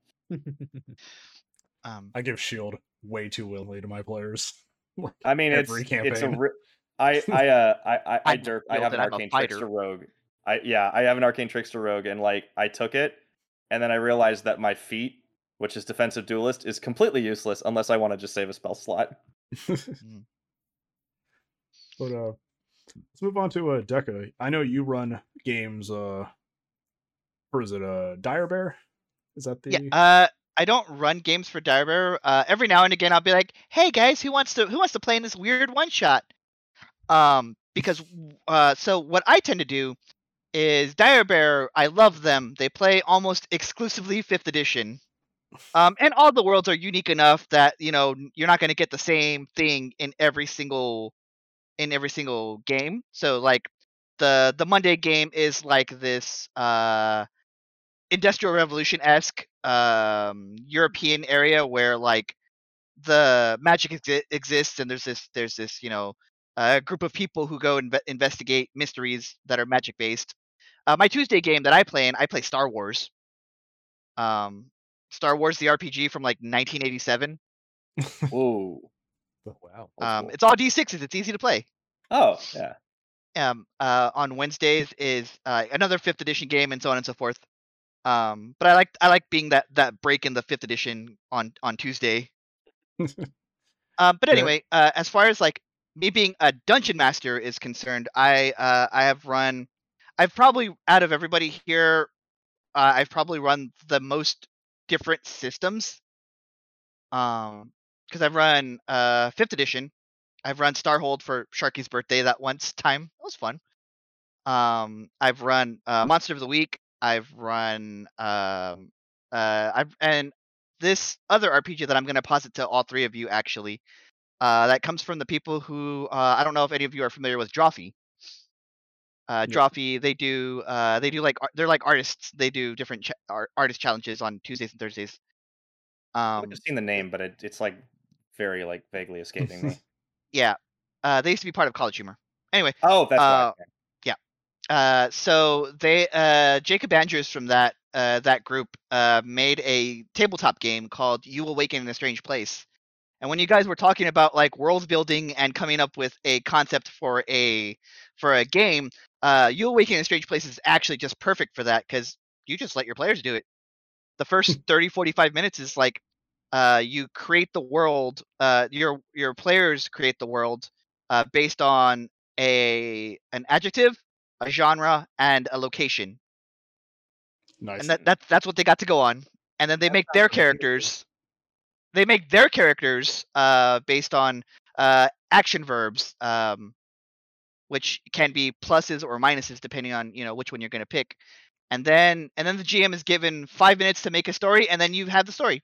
Um, I give shield way too willingly to my players. I mean, it's Every it's a ri- I I uh I I, I I'm derp. I have an and I'm a arcane fighter. trickster rogue. I yeah, I have an arcane trickster rogue, and like I took it, and then I realized that my feat, which is defensive duelist, is completely useless unless I want to just save a spell slot. (laughs) But uh let's move on to uh Deca. I know you run games uh or is it uh Dire Bear? Is that the? Yeah. Uh, I don't run games for Dire Bear. Uh, every now and again, I'll be like, "Hey guys, who wants to who wants to play in this weird one shot?" Um, because uh, so what I tend to do is Dire Bear. I love them. They play almost exclusively fifth edition. Um, and all the worlds are unique enough that you know you're not going to get the same thing in every single in every single game. So like the the Monday game is like this uh industrial revolution esque um European area where like the magic exi- exists and there's this there's this you know a group of people who go and inve- investigate mysteries that are magic based. Uh, my Tuesday game that I play in, I play Star Wars. Um, Star Wars the RPG from like 1987. Ooh. Wow. Um, school. it's all d6s. It's easy to play. Oh, yeah. um, uh, on Wednesdays is uh, another fifth edition game and so on and so forth. Um, but I like I like being that that break in the fifth edition on on Tuesday. (laughs) um, but Yeah. anyway, uh, as far as like me being a dungeon master is concerned, I uh, I have run, I've probably out of everybody here, uh, I've probably run the most different systems. Um, because I've run uh fifth edition, I've run Starhold for Sharky's birthday that once time. That was fun. Um, I've run uh, Monster of the Week. I've run um, uh, I've and this other RPG that I'm going to posit to all three of you actually. Uh, that comes from the people who uh, I don't know if any of you are familiar with Drawfee. Uh, Yeah. They do uh, they do like they're like artists. They do different ch- art- artist challenges on Tuesdays and Thursdays. I've Um, just seen the name, but it, it's like very like vaguely escaping me. (laughs) yeah, uh, they used to be part of College Humor. Anyway, Oh, that's right. Uh, so they uh, Jacob Andrews from that uh, that group uh, made a tabletop game called You Awaken in a Strange Place. And when you guys were talking about like world building and coming up with a concept for a for a game, uh, You Awaken in a Strange Place is actually just perfect for that because you just let your players do it. The first (laughs) 30, 45 minutes is like uh, you create the world. Uh, your your players create the world uh, based on a an adjective, a genre, and a location, nice. and that that's that's what they got to go on. And then they That make their characters. They make their characters uh, based on uh, action verbs, um, which can be pluses or minuses depending on you know which one you're going to pick. And then and then the GM is given five minutes to make a story, and then you have the story,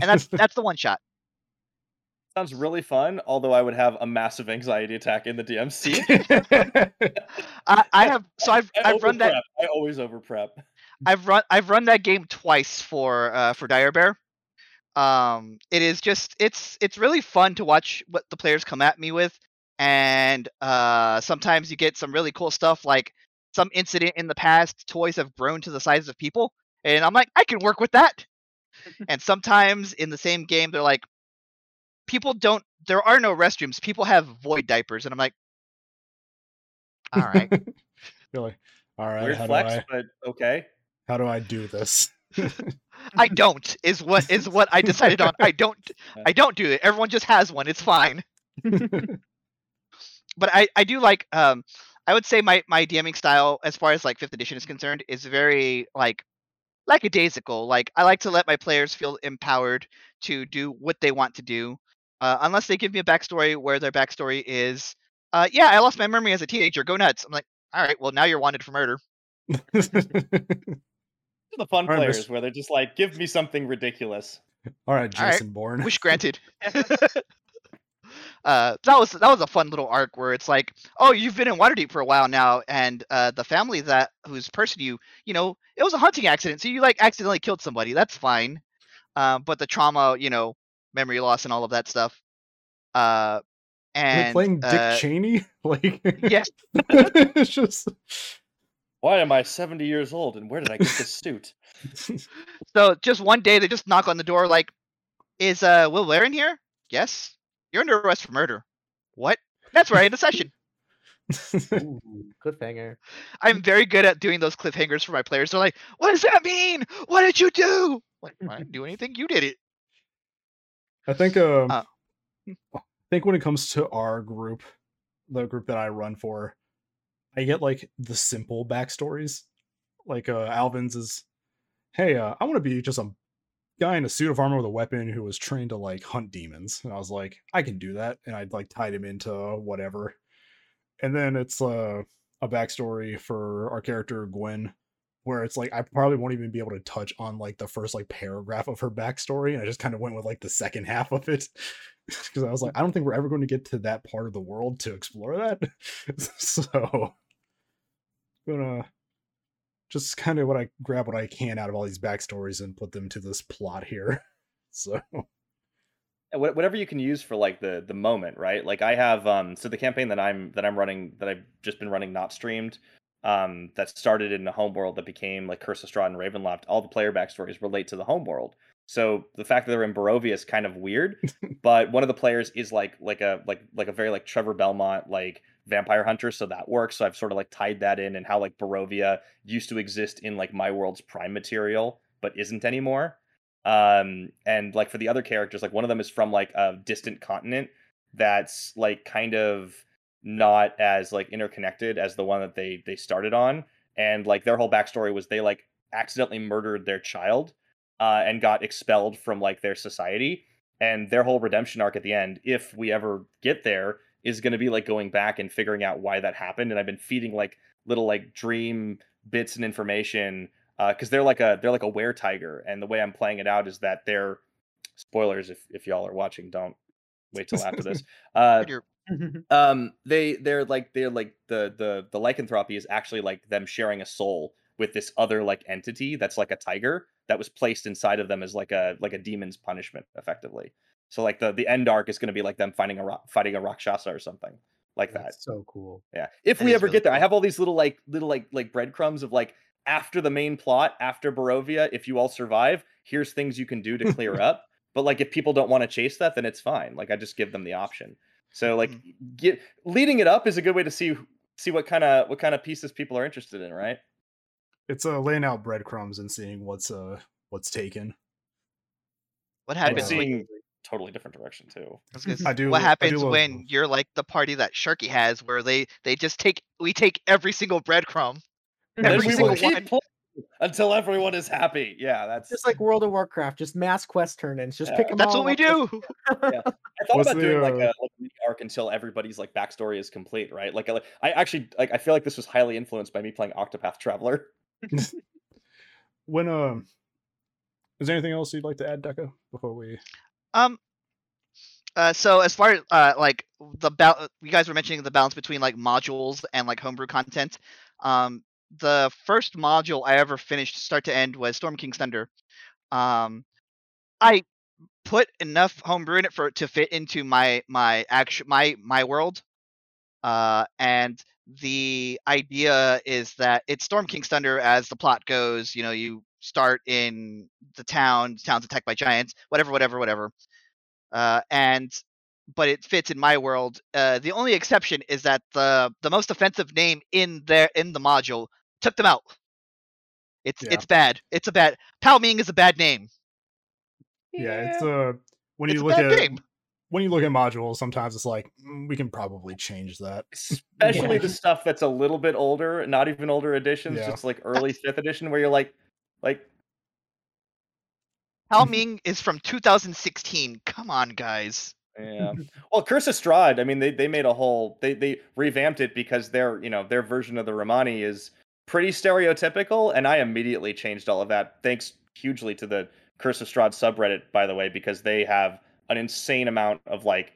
and that's (laughs) that's the one shot. Sounds really fun, although I would have a massive anxiety attack in the DM seat. (laughs) I, I have so I've I I've run that. I always over prep. I've run I've run that game twice for uh, for Dire Bear. Um, it is just it's it's really fun to watch what the players come at me with, and uh, sometimes you get some really cool stuff like some incident in the past. Toys have grown to the size of people, and I'm like I can work with that. (laughs) and sometimes in the same game they're like, people don't. There are no restrooms. People have void diapers, and I'm like, (laughs) all right. really? All right. Weird how flex, do I but okay. how do I do this? I don't is what is what I decided on. I don't (laughs) I don't do it. Everyone just has one. It's fine. (laughs) But I I do like um I would say my my DMing style as far as like 5th edition is concerned is very like like a daisical. Like I like to let my players feel empowered to do what they want to do. Uh, unless they give me a backstory where their backstory is uh yeah, I lost my memory as a teenager. Go nuts. I'm like, "All right, well now you're wanted for murder." (laughs) The fun Alright, players Miss- where they're just like, give me something ridiculous. All right, All right. Jason Bourne. Wish granted. (laughs) (laughs) uh, that was that was a fun little arc where it's like, oh, you've been in Waterdeep for a while now, and uh, the family that whose person you, you know, it was a hunting accident, so you like accidentally killed somebody. That's fine, uh, but the trauma, you know, memory loss and all of that stuff. Uh, and like playing Dick uh, Cheney? (laughs) Like yeah, it's just Why am I 70 years old and where did I get this suit? (laughs) so just one day they just knock on the door like, is uh Will Ware in here? Yes, you're under arrest for murder. What? That's right, in the session. Ooh, (laughs) cliffhanger. I'm very good at doing those cliffhangers for my players. They're like, "What does that mean? What did you do?" Like, I didn't do anything. You did it. I think um Uh. I think when it comes to our group, the group that I run for, I get like the simple backstories. Like uh Alvin's is hey, uh, I want to be just a guy in a suit of armor with a weapon who was trained to like hunt demons. And I was like, I can do that. And I'd like tied him into whatever. And then it's uh, a backstory for our character Gwen, where it's like I probably won't even be able to touch on like the first like paragraph of her backstory. And I just kind of went with like the second (laughs) half of it. (laughs) Because I was like, I don't think we're ever going to get to that part of the world to explore that. (laughs) so gonna just kind of what I grab what I can out of all these backstories and put them to this plot here. (laughs) So whatever you can use for like the the moment, right? Like I have um so the campaign that I'm that I'm running that I've just been running not streamed um that started in the home world that became like Curse of Strahd and Ravenloft. All the player backstories relate to the home world. So the fact that they're in Barovia is kind of weird, (laughs) but one of the players is like like a like like a very like Trevor Belmont like vampire hunter, so that works. So I've sort of like tied that in and how like Barovia used to exist in like my world's prime material, but isn't anymore. Um, and like for the other characters, like one of them is from like a distant continent that's like kind of not as like interconnected as the one that they they started on. And like their whole backstory was they like accidentally murdered their child uh, and got expelled from like their society. And their whole redemption arc at the end, if we ever get there, is going to be like going back and figuring out why that happened. And I've been feeding like little like dream bits and information because they're like a they're like a were tiger, and the way I'm playing it out is that they're spoilers if if y'all are watching, don't wait till after this. (laughs) Uh, (laughs) um, they they're like they're like the the the lycanthropy is actually like them sharing a soul with this other like entity that's like a tiger that was placed inside of them as like a like a demon's punishment, effectively. So like the the end arc is going to be like them fighting a ro- fighting a rakshasa or something like that. So cool. Yeah. If That we ever really get there, I have all these little like little like like breadcrumbs of like after the main plot, after Barovia, if you all survive, here's things you can do to clear (laughs) up. But like if people don't want to chase that, then it's fine. Like I just give them the option. So like get leading it up is a good way to see see what kind of what kind of pieces people are interested in, right? it's uh laying out breadcrumbs and seeing what's uh what's taken. What I've been happens? when- seeing totally different direction too. I was gonna I say, do- what I do happens love when those. you're like the party that Sharky has, where they they just take we take every single breadcrumb, every single one. until everyone is happy. Yeah, that's Just like World of Warcraft, just mass quest turn-ins. Just Yeah. pick them up. That's all what we up, just- do. (laughs) I thought What's about the, doing like a uh, like a mini arc until everybody's like backstory is complete, right? Like, like I actually like I feel like this was highly influenced by me playing Octopath Traveler. (laughs) When um, is there anything else you'd like to add, Deca, before we? Um. Uh, so as far as uh, like the bal- you guys were mentioning the balance between like modules and like homebrew content. Um, the first module I ever finished start to end was Storm King's Thunder. Um, I put enough homebrew in it for it to fit into my my actual my my world. Uh, and the idea is that it's Storm King's Thunder as the plot goes. You know, you start in the town, the town's attacked by giants, whatever, whatever, whatever. Uh, and but it fits in my world. Uh, the only exception is that the the most offensive name in there in the module took them out. It's Yeah. it's bad. It's a bad. Pao Ming is a bad name. Yeah, it's a when It's you a look bad at name. when you look at modules, sometimes it's like "Mm, we can probably change that. Especially Yeah. the stuff that's a little bit older, not even older editions, Yeah. just like early fifth edition, where you're like, like Pao (laughs) Ming is from 2016. Come on, guys. Yeah. Well, Curse of Strahd, I mean, they, they made a whole they they revamped it because their you know their version of the Romani is pretty stereotypical, and I immediately changed all of that. Thanks hugely to the Curse of Strahd subreddit, by the way, because they have an insane amount of like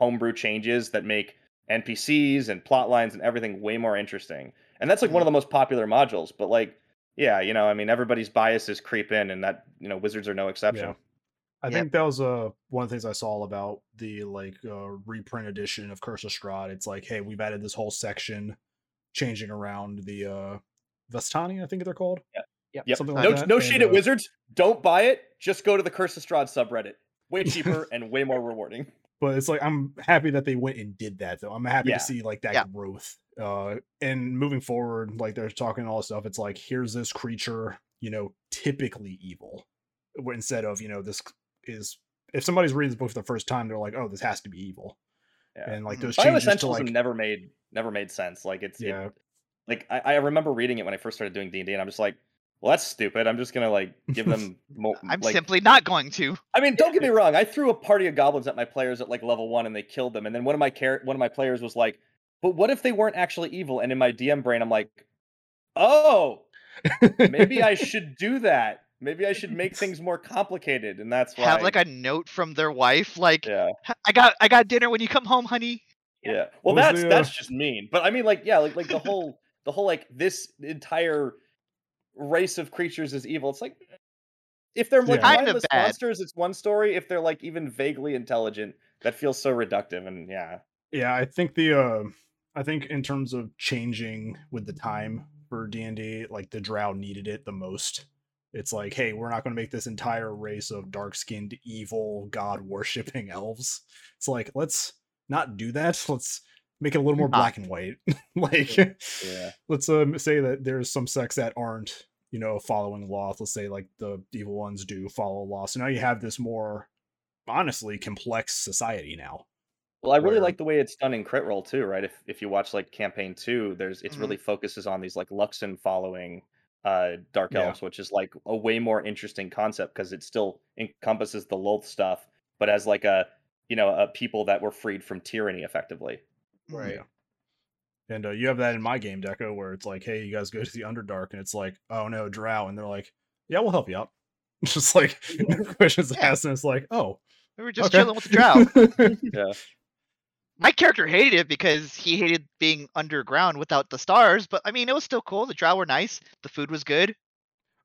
homebrew changes that make NPCs and plot lines and everything way more interesting. And that's like one of mm-hmm. the most popular modules. But like, yeah, you know, I mean, everybody's biases creep in, and that you know, wizards are no exception. Yeah. I Yep. think that was uh one of the things I saw about the like uh reprint edition of Curse of Strahd. It's like, hey, we've added this whole section changing around the uh Vistani, I think they're called. Yeah, yeah, yep. Something no, that, no and, shade at uh, Wizards. Don't buy it. Just go to the Curse of Strahd subreddit. Way cheaper (laughs) and way more rewarding. But it's like I'm happy that they went and did that though. I'm happy Yeah. to see like that Yeah. growth. Uh and moving forward, like they're talking all this stuff. It's like here's this creature, you know, typically evil. Instead of, you know, this is if somebody's reading this book for the first time, they're like, oh, this has to be evil. Yeah. And like Mhm. those changes to like never made never made sense. Like it's it- yeah, like I, I remember reading it when I first started doing D and D, and I'm just like, well, that's stupid. I'm just gonna like give them (laughs) more. I'm like, simply not going to. I mean, don't get me wrong. I threw a party of goblins at my players at like level one, and they killed them. And then one of my char- one of my players was like, "But what if they weren't actually evil?" And in my DM brain, I'm like, "Oh, maybe I (laughs) should do that. Maybe I should make things more complicated." And that's why. Have like a note from their wife, like yeah, I got I got dinner when you come home, honey. yeah. Well, What that's the, uh, that's just mean. But I mean, like, yeah, like like the whole the whole like this entire race of creatures is evil. It's like if they're like Yeah. Kinda mindless monsters, it's one story. If they're like even vaguely intelligent, that feels so reductive. And yeah, yeah i think the uh i think in terms of changing with the time for d&d like the drow needed it the most. It's like hey we're not going to make this entire race of dark skinned evil god worshipping (laughs) elves. It's like let's not do that. (laughs) Let's make it a little more black and white. (laughs) Like yeah. let's um, say that there's some sects that aren't you know following law let's say like the evil ones do follow law so now you have this more honestly complex society now Well, I really where- like the way it's done in Crit Role too, right? If if you watch like campaign two, there's it's Mhm. really focuses on these like Luxon following uh Dark Yeah. Elves, which is like a way more interesting concept because it still encompasses the Lolth stuff, but as like a you know a people that were freed from tyranny effectively. Right. Yeah. And uh, you have that in my game, Deca, where it's like, hey, you guys go to the Underdark, and it's like, oh no, Drow, and they're like, yeah, we'll help you out. It's (laughs) just like no (laughs) questions Yeah. asked, and it's like, oh, We were just okay. chilling with the drow. Yeah. (laughs) My character hated it because he hated being underground without the stars, but I mean it was still cool. The drow were nice. The food was good.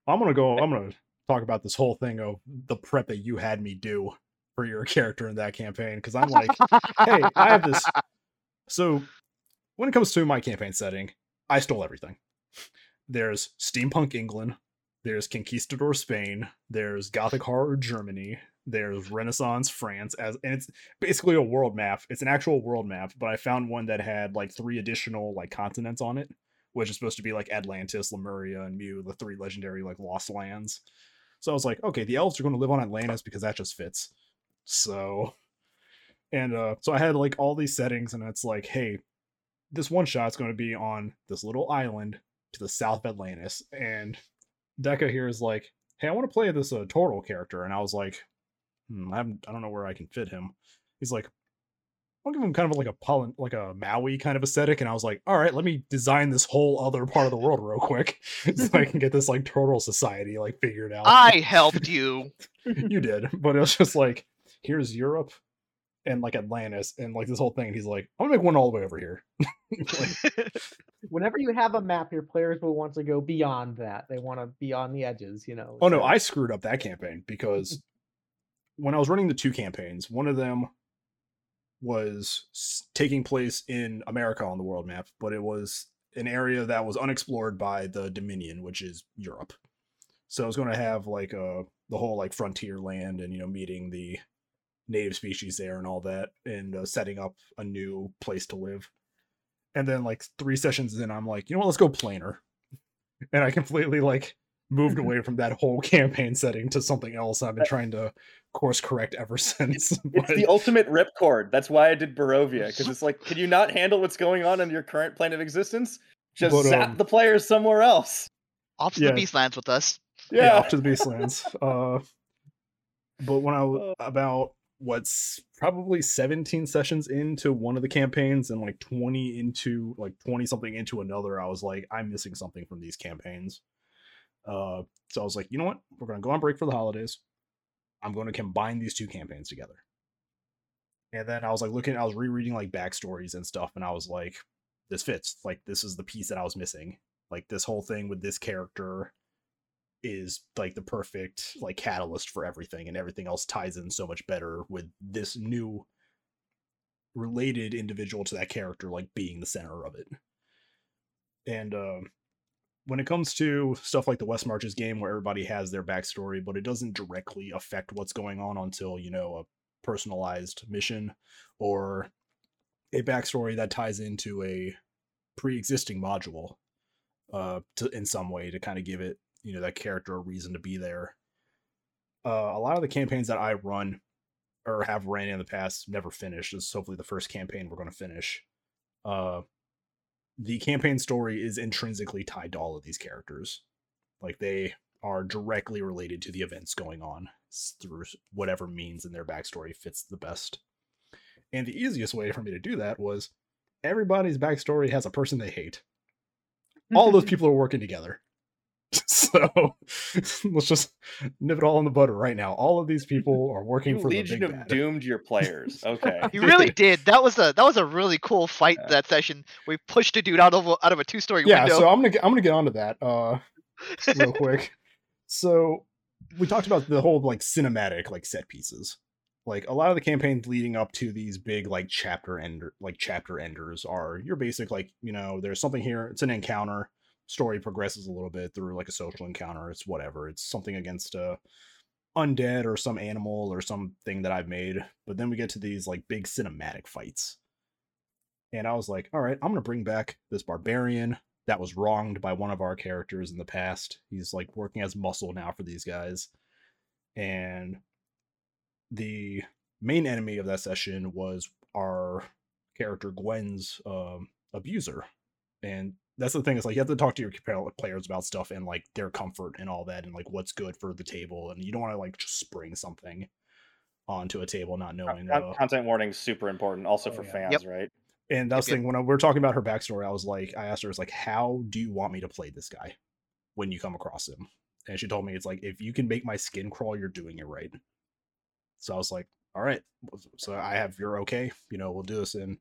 I'm gonna go. I'm gonna talk about this whole thing of the prep that you had me do for your (laughs) character in that campaign because I'm like, hey, I have this. (laughs) So when it comes to my campaign setting, I stole everything. There's steampunk England, there's conquistador Spain, there's Gothic horror Germany, there's Renaissance France, as and it's basically a world map. It's an actual world map, but I found one that had like three additional like continents on it, which is supposed to be like Atlantis, Lemuria, and Mu, the three legendary like lost lands. So I was like, okay, the elves are going to live on Atlantis because that just fits. So, and uh, so I had like all these settings, and it's like, hey, this one shot's going to be on this little island to the south of Atlantis, and Deca here is like, hey, I want to play this uh, Tortle character, and I was like, hmm, I, haven't, I don't know where I can fit him. He's like, I'll give him kind of like a Polyn- like a Maui kind of aesthetic, and I was like, all right, let me design this whole other part of the world real quick, (laughs) so I can get this like Turtle Society like figured out. I helped you. (laughs) you did, but it was just like, here's Europe and like Atlantis and like this whole thing. And he's like, I'm gonna make one all the way over here. (laughs) Like, Whenever you have a map, your players will want to go beyond that. They want to be on the edges, you know. oh no, I screwed up that campaign because when I was running the two campaigns, one of them was taking place in America on the world map, but it was an area that was unexplored by the Dominion, which is Europe. So I was going to have like uh the whole like frontier land and you know meeting the native species there and all that and uh, setting up a new place to live. And then like three sessions in, I'm like, you know what, let's go planar. And I completely like moved (laughs) away from that whole campaign setting to something else. I've been trying to course correct ever (laughs) since. It's but- the ultimate ripcord. That's why I did Barovia because it's like, can you not handle what's going on in your current plane of existence? Just But, zap um, the players somewhere else. Off to Yeah. the Beastlands with us. yeah, Yeah. off to the Beastlands. (laughs) uh, but when I was about what's probably 17 sessions into one of the campaigns and like 20 into like 20 something into another, I was like, I'm missing something from these campaigns. Uh, so I was like, you know what? We're gonna go on break for the holidays. I'm going to combine these two campaigns together. And then I was like looking, I was rereading like backstories and stuff, and I was like, this fits. Like, this is the piece that I was missing. Like, this whole thing with this character is like the perfect like catalyst for everything and everything else ties in so much better with this new related individual to that character like being the center of it and um when it comes to stuff like the west marches game where everybody has their backstory but it doesn't directly affect what's going on until you know a personalized mission or a backstory that ties into a pre-existing module uh to in some way to kind of give it you know that character a reason to be there. Uh a lot of the campaigns that i run or have ran in the past never finished. This is hopefully the first campaign we're going to finish. Uh the campaign story is intrinsically tied to all of these characters Like they are directly related to the events going on through whatever means in their backstory fits the best. And the easiest way for me to do that was everybody's backstory has a person they hate. All those (laughs) people are working together. (laughs) So let's just nip it all in the butter right now. All of these people (laughs) are working You for the Legion big of bad. doomed your players. (laughs) Okay. You really did. That was a that was a really cool fight Yeah. that session. We pushed a dude out of a, out of a two story yeah window. Yeah, so i'm gonna get, i'm gonna get onto that uh real quick so we talked about the whole like cinematic like set pieces like a lot of the campaigns leading up to these big like chapter ender like chapter enders are your basic like you know there's something here it's an encounter story progresses a little bit through like a social encounter it's whatever it's something against a undead or some animal or something that i've made but then we get to these like big cinematic fights and i was like all right i'm gonna bring back this barbarian that was wronged by one of our characters in the past. He's like working as muscle now for these guys. And the main enemy of that session was our character Gwen's um, abuser. And that's the thing is like you have to talk to your players about stuff and like their comfort and all that and like what's good for the table and you don't want to like just spring something onto a table not knowing Con- uh, Content warning is super important, also Oh, for yeah. fans, Yep. right? and that's the Yep, thing when I, we were talking about her backstory, I was like, I asked her, "It's like, how do you want me to play this guy when you come across him?" And she told me, "It's like if you can make my skin crawl, you're doing it right." So I was like, "All right." So I have your okay, you know, we'll do this. And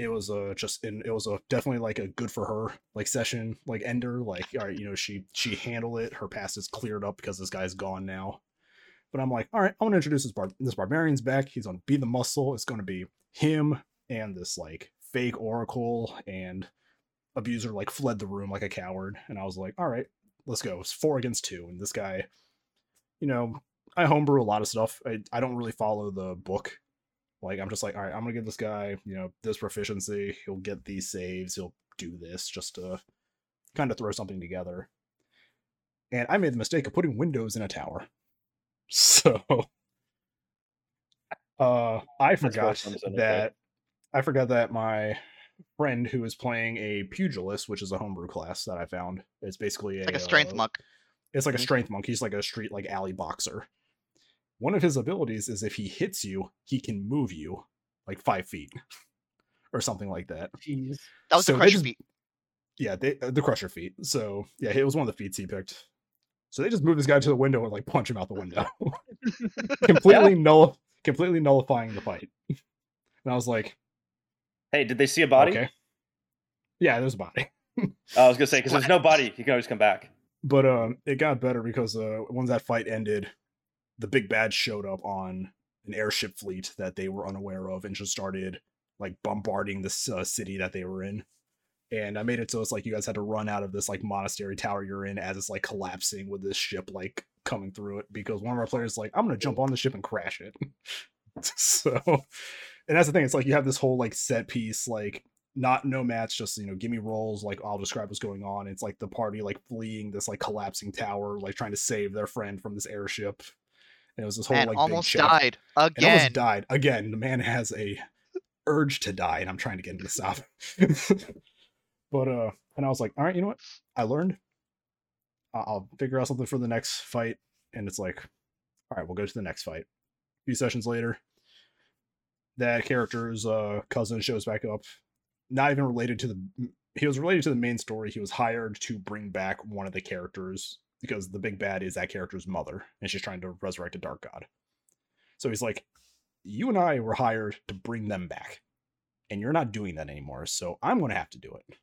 it was uh just, and it was a definitely like a good for her like session, like ender. Like, all right, you know, she she handled it. Her past is cleared up because this guy's gone now. But I'm like, all right, I'm gonna introduce this bar this barbarian's back. He's gonna be the muscle. It's gonna be him and this like fake oracle and abuser like fled the room like a coward and i was like all right let's go it's four against two and this guy you know i homebrew a lot of stuff i, I don't really follow the book like i'm just like all right i'm gonna give this guy you know this proficiency he'll get these saves he'll do this just to kind of throw something together and i made the mistake of putting windows in a tower (laughs) so uh i forgot comes in, that I forgot that my friend who is playing a pugilist, which is a homebrew class that I found, it's basically It's like a strength uh, monk. It's like a Mhm. strength monk. He's like a street like alley boxer. One of his abilities is if he hits you, he can move you like five feet or something like that. Jeez. That was so the crusher just- feat. Yeah, they, uh, the crusher feat. So yeah, it was one of the feats he picked. So they just moved this guy to the window and like punch him out the window, (laughs) completely (laughs) null, completely nullifying the fight. And I was like, Hey, did they see a body? okay, yeah, there's a body. I was gonna say because there's no body, you can always come back. but um it got better because uh once that fight ended the big bad showed up on an airship fleet that they were unaware of and just started like bombarding this uh, city that they were in. And i made it so it's like you guys had to run out of this like monastery tower you're in as it's like collapsing with this ship like coming through it because one of our players like i'm gonna jump on the ship and crash it. (laughs) So and that's the thing it's like you have this whole like set piece like not no match just you know give me rolls like i'll describe what's going on. It's like the party like fleeing this like collapsing tower like trying to save their friend from this airship and it was this whole Man, like almost died. And almost died. Again the man has a urge to die and i'm trying to get him to stop. (laughs) But uh and i was like all right you know what? I learned. I'll figure out something for the next fight. And it's like all right we'll go to the next fight. A few sessions later that character's uh cousin shows back up. Not even related to the he was related to the main story. He was hired to bring back one of the characters because the big bad is that character's mother and she's trying to resurrect a dark god. So he's like you and i were hired to bring them back and you're not doing that anymore so i'm going to have to do it.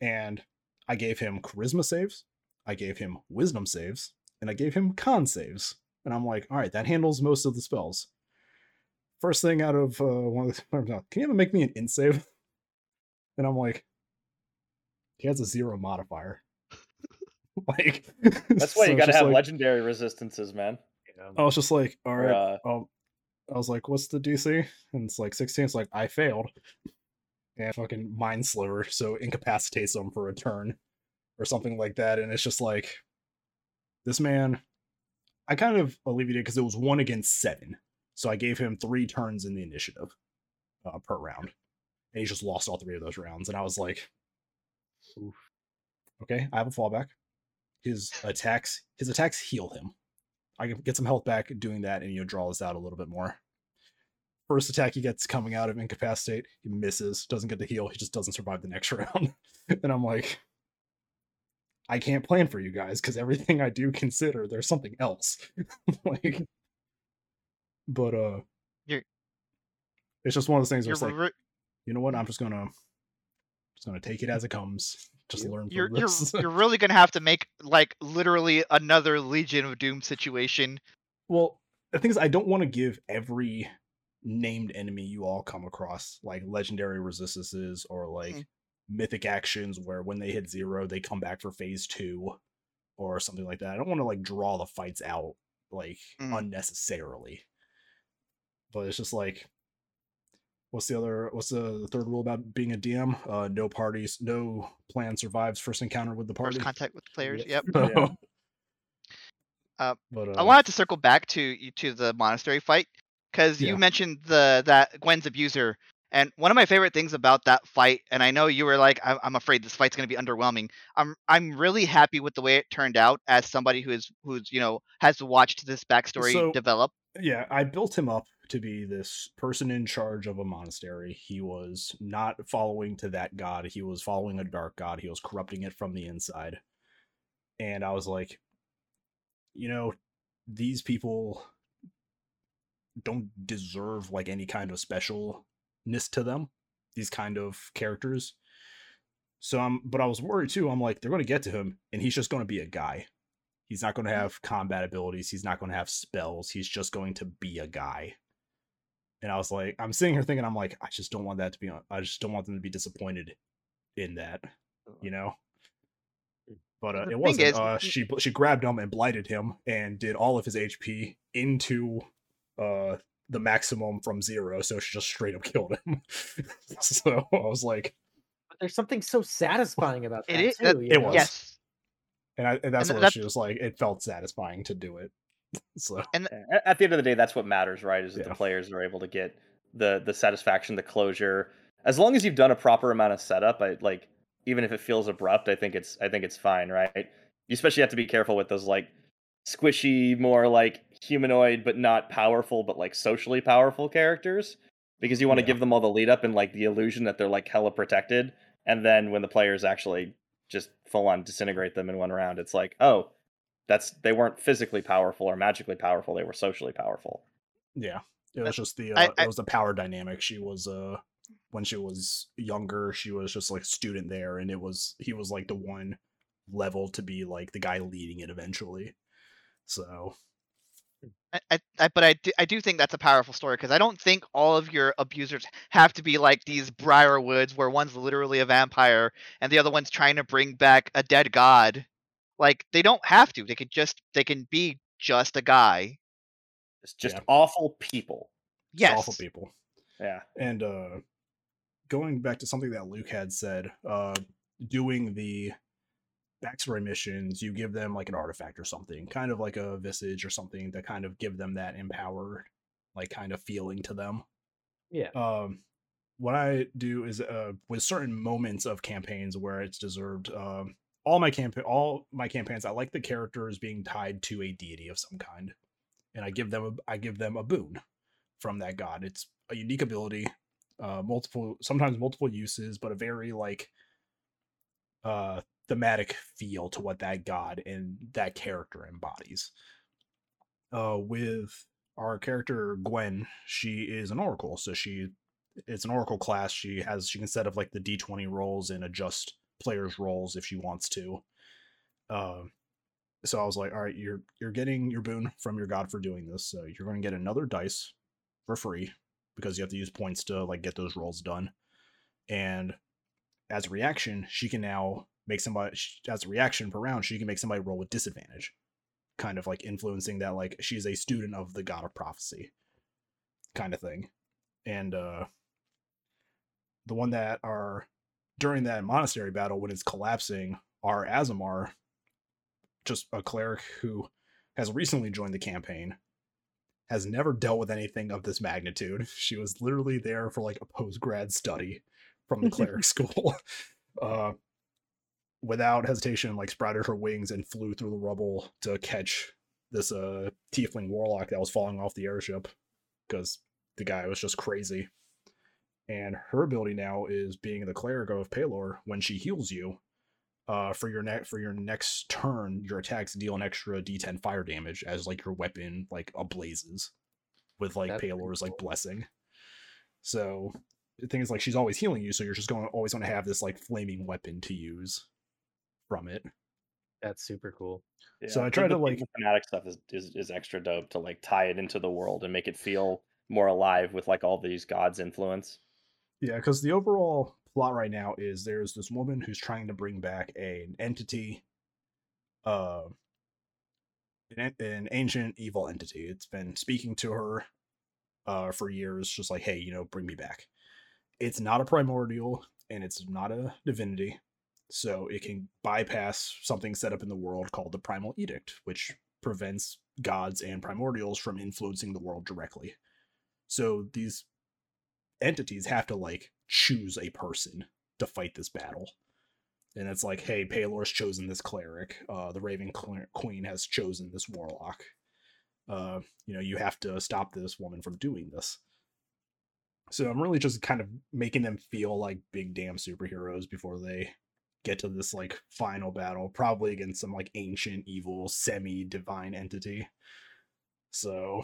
And i gave him charisma saves i gave him wisdom saves and i gave him con saves. And i'm like all right that handles most of the spells. First thing out of uh, one of the (laughs) can you ever make me an int save? (laughs) And i'm like he has a zero modifier (laughs) like That's why so you gotta have like- legendary resistances, man. I was just like, all right. Or, uh, Oh, I was like, what's the DC? And it's like 16. It's like, I failed. And fucking Mind Sliver, so incapacitates them for a turn or something like that. And it's just like, this man, I kind of alleviated because it was one against seven. So I gave him three turns in the initiative uh, per round. And he just lost all three of those rounds. And I was like, Oof. okay, I have a fallback. His attacks his attacks heal him. I can get some health back doing that, and you know draw this out a little bit more. First attack he gets coming out of incapacitate, he misses, doesn't get the heal, he just doesn't survive the next (laughs) round. and I'm like, I can't plan for you guys because everything I do consider there's something else. (laughs) like, but uh, You're- it's just one of those things where it's like, re- you know what? I'm just gonna just gonna take it as it comes. Just learn from you're you're this. you're (laughs) really gonna have to make like literally another Legion of Doom situation. well, the thing is, I don't want to give every named enemy you all come across like legendary resistances or like Mm. mythic actions where when they hit zero they come back for phase two or something like that. I don't want to like draw the fights out like Mm. unnecessarily. But it's just like what's the other what's the, the third rule about being a DM? Uh no parties, no plan survives first encounter with the party. First contact with players. Yep. Yep. Yeah. (laughs) Uh, but uh, I wanted to circle back to you to the monastery fight because Yeah. you mentioned the that Gwen's abuser, and one of my favorite things about that fight, and I know you were like, I'm, I'm afraid this fight's going to be underwhelming. I'm I'm really happy with the way it turned out as somebody who's who's you know has watched this backstory So- develop. Yeah, I built him up to be this person in charge of a monastery. He was not following to that god. He was following a dark god. He was corrupting it from the inside. And I was like, you know, these people don't deserve like any kind of specialness to them. These kind of characters. So I'm but I was worried too. I'm like, they're gonna get to him and he's just gonna be a guy. He's not going to have combat abilities. He's not going to have spells. He's just going to be a guy. And I was like, I'm sitting here thinking, I'm like, I just don't want that to be. on. I just don't want them to be disappointed in that, you know. But uh, it wasn't. is, uh, she she grabbed him and blighted him and did all of his HP into uh the maximum from zero. So she just straight up killed him. (laughs) so I was like, But there's something so satisfying about It that is- too. that- you it know? was. Yes, and, I, and that's And what that's- she was like. It felt satisfying to do it. (laughs) so Yeah, a- At the end of the day, that's what matters, right? Is that Yeah. the players are able to get the the satisfaction, the closure. As long as you've done a proper amount of setup, I like even if it feels abrupt, I think it's I think it's fine, right? You especially have to be careful with those like squishy, more like humanoid but not powerful, but like socially powerful characters. Because you want to Yeah. give them all the lead up and like the illusion that they're like hella protected. And then when the players actually just full on disintegrate them in one round, it's like, oh, that's they weren't physically powerful or magically powerful, they were socially powerful. Yeah, it was just the I- uh, I- it was the power dynamic. She was uh when she was younger, she was just like a student there, and it was he was like the one level to be like the guy leading it eventually. So I, I, I but I do, I do think that's a powerful story because I don't think all of your abusers have to be like these Briarwoods where one's literally a vampire and the other one's trying to bring back a dead god. Like they don't have to. They could just they can be just a guy. It's just Yeah. awful people. just Yes. awful people. Yeah. And uh going back to something that Luke had said, uh doing the backstory missions, you give them like an artifact or something, kind of like a visage or something to kind of give them that empowered like kind of feeling to them. Yeah. um what i do is uh with certain moments of campaigns where it's deserved um all my campaign all my campaigns i like the characters being tied to a deity of some kind and i give them a, i give them a boon from that god it's a unique ability uh multiple sometimes multiple uses but a very like uh thematic feel to what that god and that character embodies uh with our character Gwen, she is an oracle, so she it's an oracle class. She has she can set up like the D20 rolls and adjust players' rolls if she wants to. Um so I was like, all right, you're you're getting your boon from your god for doing this. So you're going to get another dice for free because you have to use points to like get those rolls done. And as a reaction, she can now make somebody as a reaction per round, she can make somebody roll with disadvantage. Kind of like influencing that like she's a student of the god of prophecy kind of thing. And uh the one that are during that monastery battle when it's collapsing are aasimar just a cleric who has recently joined the campaign has never dealt with anything of this magnitude. She was literally there for like a post grad study from the (laughs) cleric school. (laughs) Uh without hesitation, like sprouted her wings and flew through the rubble to catch this uh tiefling warlock that was falling off the airship because the guy was just crazy. And her ability now is being the cleric of Pelor. When she heals you, uh, for your next for your next turn, your attacks deal an extra D10 fire damage as like your weapon like ablazes with like That's Pelor's like blessing. So the thing is like she's always healing you, so you're just going to always going to have this like flaming weapon to use from it. That's super cool. So I try to, like- the thematic stuff is, is is extra dope to like tie it into the world and make it feel more alive with like all these gods influence. Yeah, because the overall plot right now is there's this woman who's trying to bring back a, an entity, uh, an, an ancient evil entity. It's been speaking to her, uh, for years, just like, hey, you know, bring me back. It's not a primordial and it's not a divinity, so it can bypass something set up in the world called the Primal Edict, which prevents gods and primordials from influencing the world directly. So these entities have to like choose a person to fight this battle. And it's like, hey, Pelor's chosen this cleric. Uh, the Raven Queen has chosen this warlock. Uh, you know, you have to stop this woman from doing this. So I'm really just kind of making them feel like big damn superheroes before they get to this like final battle, probably against some like ancient, evil, semi-divine entity. So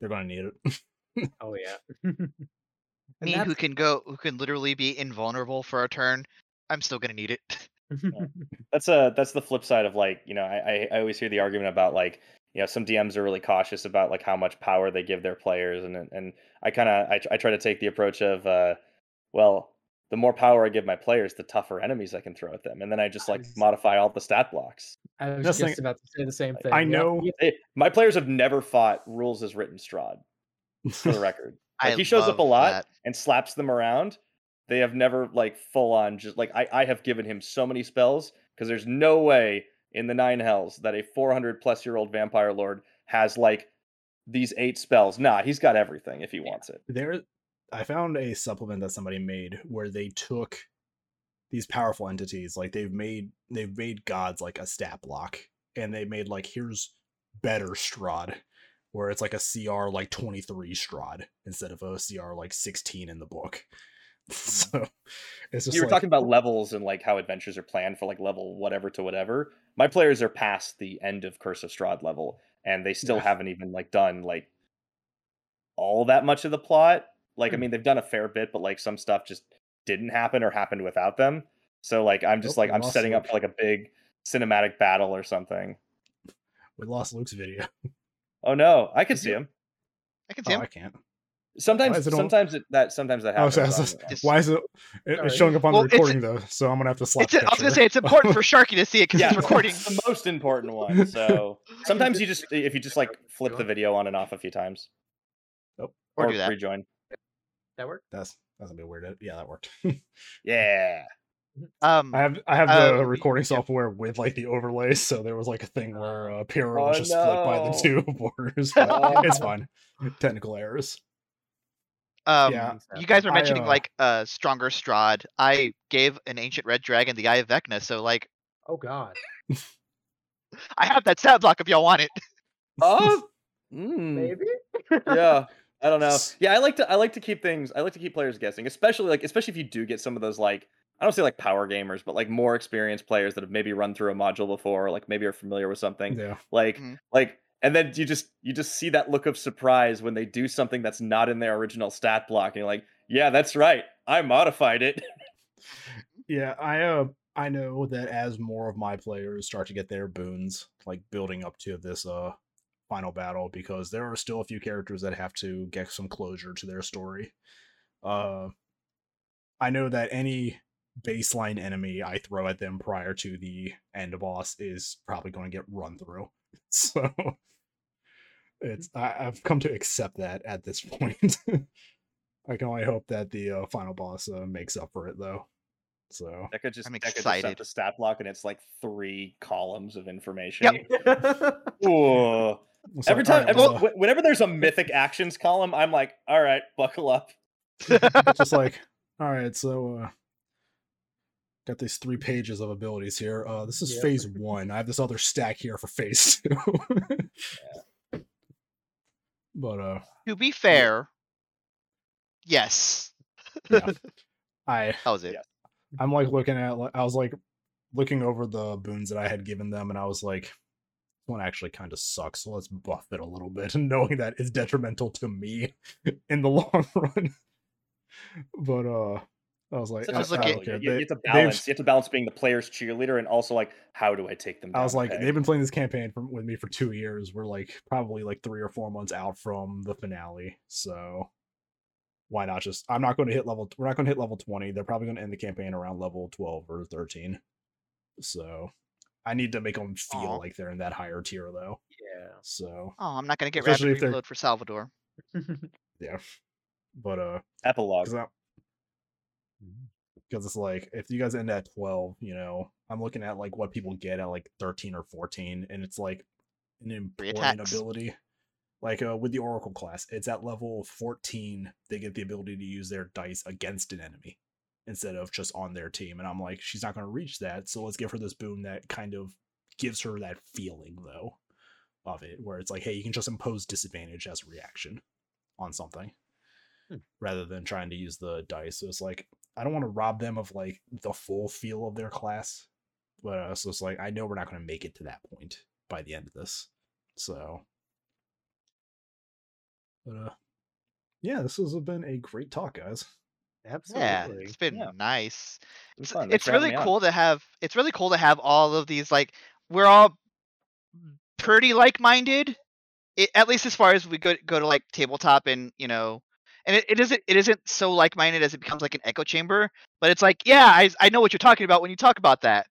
they're gonna need it. (laughs) Oh yeah. (laughs) And Me who can go who can literally be invulnerable for a turn. I'm still gonna need it. (laughs) That's a that's the flip side of like you know I I- I always hear the argument about like you know some DMs are really cautious about like how much power they give their players and and I kind of I, I try to take the approach of uh well the more power I give my players the tougher enemies I can throw at them and then I just like Nice. modify all the stat blocks. I was Just just about to say the same thing. I know- yep. Hey, my players have never fought rules as written Strahd for the (laughs) record. Like he shows up a lot that. and slaps them around. They have never like full on just like I, I have given him so many spells because there's no way in the nine hells that a 400 plus year old vampire lord has like these eight spells. Nah, he's got everything if he wants it. there i found a supplement that somebody made where they took these powerful entities like they've made they've made gods like a stat block and they made like here's better strahd where it's like a cr like 23 strahd instead of a cr like 16 in the book (laughs) so it's just you were like, talking about levels and like how adventures are planned for like level whatever to whatever. My players are past the end of Curse of Strahd level, and they still Yeah. haven't even like done like all that much of the plot. Like, I Hmm. mean, they've done a fair bit, but like some stuff just didn't happen or happened without them. So like, I'm just Nope, like I'm lost setting up for like a big cinematic battle or something. we lost luke's video Oh no, I can see him. I can oh see him. i can't Sometimes, it sometimes it, that sometimes that oh happens. so on Just- why is it, it- it's showing up on Well, the recording though so i'm gonna have to slap It's, I was gonna say it's important for Sharky to see it because yeah, he's recording. it's the most important one. So (laughs) sometimes you just if you just like flip the video on and off a few times Or do that. rejoin. That work? that's that's a bit weird yeah that worked (laughs) Yeah. Um, I have I have Uh, the y- recording yeah. software with like the overlays, so there was like a thing where (gasps) uh, Pira Oh, was just split by the two (laughs) borders. but it's (laughs) fine. Technical errors. um, yeah, you guys were I, mentioning uh, like uh stronger Strahd. I gave an ancient red dragon the Eye of Vecna, so like Oh god. I have that stat block if y'all want it. Oh. mm, Maybe. yeah. I don't know. Yeah, I like to I like to keep things I like to keep players guessing, especially like especially if you do get some of those like I don't say like power gamers, but like more experienced players that have maybe run through a module before, or like maybe are familiar with something. Yeah. Like Mhm. like and then you just you just see that look of surprise when they do something that's not in their original stat block and you're like, "Yeah, that's right. I modified it." (laughs) Yeah, I uh I know that as more of my players start to get their boons, like building up to this uh final battle, because there are still a few characters that have to get some closure to their story. Uh I know that any baseline enemy I throw at them prior to the end boss is probably going to get run through. (laughs) So it's I, I've come to accept that at this (laughs) point. I can only hope that the uh, final boss uh, makes up for it though. So That could just I'm that could just excited. set the stat block and it's like three columns of information. Yep. (laughs) Ooh. So, Every time, alright, every- well, uh, whenever there's a mythic actions column, I'm like, all right, buckle up. (laughs) just like, (laughs) all right, so uh got these three pages of abilities here. Uh, this is Yep. phase one. I have this other stack here for phase (laughs) two. But uh, To be fair, yes, yeah, I that was it. I'm like looking at I was like looking over the boons that I had given them, and I was like, this one actually kind of sucks. So let's buff it a little bit, (laughs) knowing that it's detrimental to me (laughs) in the long (laughs) run. But uh, I was like, So just I look don't at- care. you, you have to they've- balance. You have to balance being the player's cheerleader and also like how do I take them? I was like, they've been playing this campaign for, with me for two years. We're like probably like three or four months out from the finale, so why not just? I'm not going to hit level. We're not going to hit level twenty. They're probably going to end the campaign around level twelve or thirteen. So I need to make them feel Aw. like they're in that higher tier though. Yeah. So, Oh, I'm not gonna get Especially rapid if reload for Salvador. (laughs) Yeah, but uh, epilogue. because because it's like if you guys end at 12 you know i'm looking at like what people get at like 13 or 14 and it's like an important ability like uh with the oracle class it's at level 14 they get the ability to use their dice against an enemy instead of just on their team and i'm like she's not going to reach that so let's give her this boon that kind of gives her that feeling though of it where it's like hey you can just impose disadvantage as a reaction on something Hmm. rather than trying to use the dice so it's like I don't want to rob them of like the full feel of their class, but uh, so it's like I know we're not going to make it to that point by the end of this. So, but uh, yeah, this has been a great talk, guys. Absolutely. Yeah, it's been Yeah. nice. It was It's, fun. Thanks it's for having really me on. cool to have. It's really cool to have all of these. Like we're all pretty like-minded, i at least as far as we go go to like tabletop and you know. And it, it isn't it isn't so like-minded as it becomes like an echo chamber, but it's like, yeah, I I know what you're talking about when you talk about that.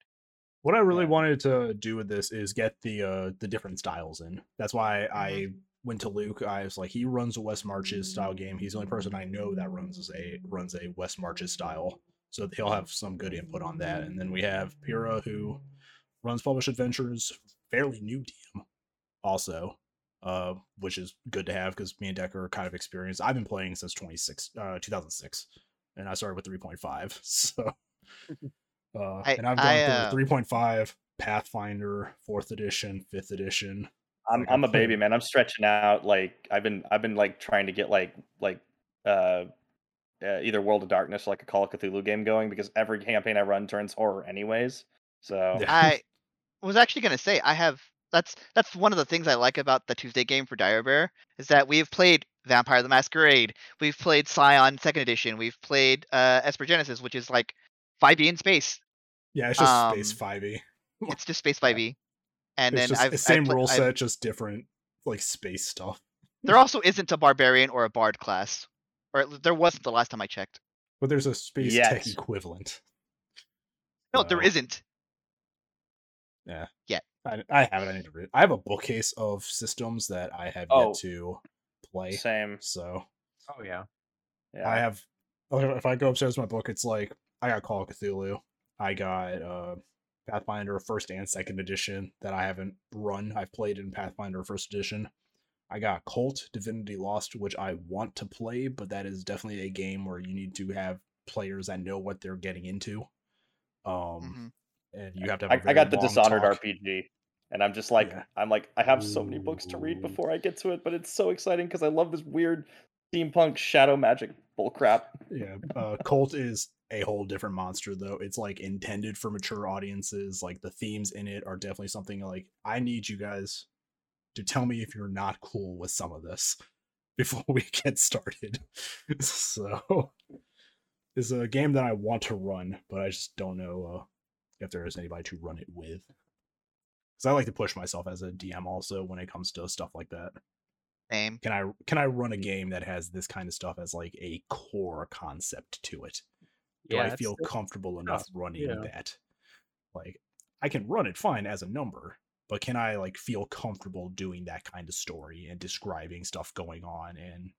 What I really Yeah. wanted to do with this is get the uh the different styles in. That's why I Mm-hmm. Went to Luke. I was like, he runs a West Marches style game. He's the only person I know that runs a runs a West Marches style. So he'll have some good input on that. And then we have Pira who runs Published Adventures, fairly new DM also. Uh, which is good to have because me and Deca are kind of experienced. I've been playing since 26, uh, 2006, and I started with 3.5. (laughs) So, uh, I- and I've gone I, uh, through 3.5, Pathfinder, fourth edition, fifth edition. I'm Like, I I'm a baby man. I'm stretching out. Like I've been I've been like trying to get like like uh, uh either World of Darkness or like a Call of Cthulhu game going because every campaign I run turns horror anyways. So I was actually gonna say I have that's that's one of the things I like about the Tuesday game for Dire Bear is that we've played Vampire the Masquerade, we've played Scion Second Edition, we've played uh Esper Genesis, which is like 5e in space. Yeah, it's just Space Um, 5e. It's just space (laughs) 5e. And it's then just I've the same I've, rule I've- set, just different like space stuff. There also isn't a barbarian or a bard class, or there wasn't the last time I checked. But there's a space tech equivalent. No, there isn't. isn't. I, I have it. I need to read. I have a bookcase of systems that I have Oh. yet to play. same. So Oh yeah. Yeah. I have. If I go upstairs to my book, it's like I got Call of Cthulhu. I got uh Pathfinder first and second edition that I haven't run. I've played in Pathfinder first edition. I got Kult Divinity Lost, which I want to play, but that is definitely a game where you need to have players that know what they're getting into. Um, Mhm. and you have to have. I, a I very got the long Dishonored talk. RPG, and I'm just like, Yeah. I'm like, I have so many books to read before I get to it, but it's so exciting because I love this weird steampunk shadow magic bullcrap. Yeah, uh, Kult is a whole different monster though. It's like intended for mature audiences. Like the themes in it are definitely something like I need you guys to tell me if you're not cool with some of this (laughs) before we get started. (laughs) so it's a game that I want to run, but I just don't know uh, if there is anybody to run it with. Because I like to push myself as a DM also when it comes to stuff like that Same. can i can i run a game that has this kind of stuff as like a core concept to it do yeah, i feel comfortable enough running yeah. that like i can run it fine as a number but can i like feel comfortable doing that kind of story and describing stuff going on and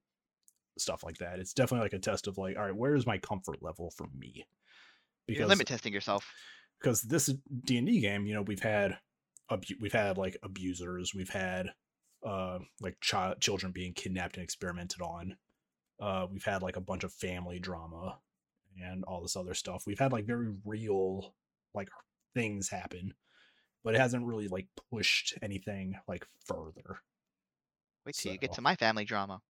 stuff like that it's definitely like a test of like all right where is my comfort level for me You're limit testing yourself. because this D and D game, you know, we've had abu- we've had like abusers, we've had uh like child children being kidnapped and experimented on. Uh we've had like a bunch of family drama and all this other stuff. We've had like very real like things happen, but it hasn't really like pushed anything like further. Wait till you get to my family drama.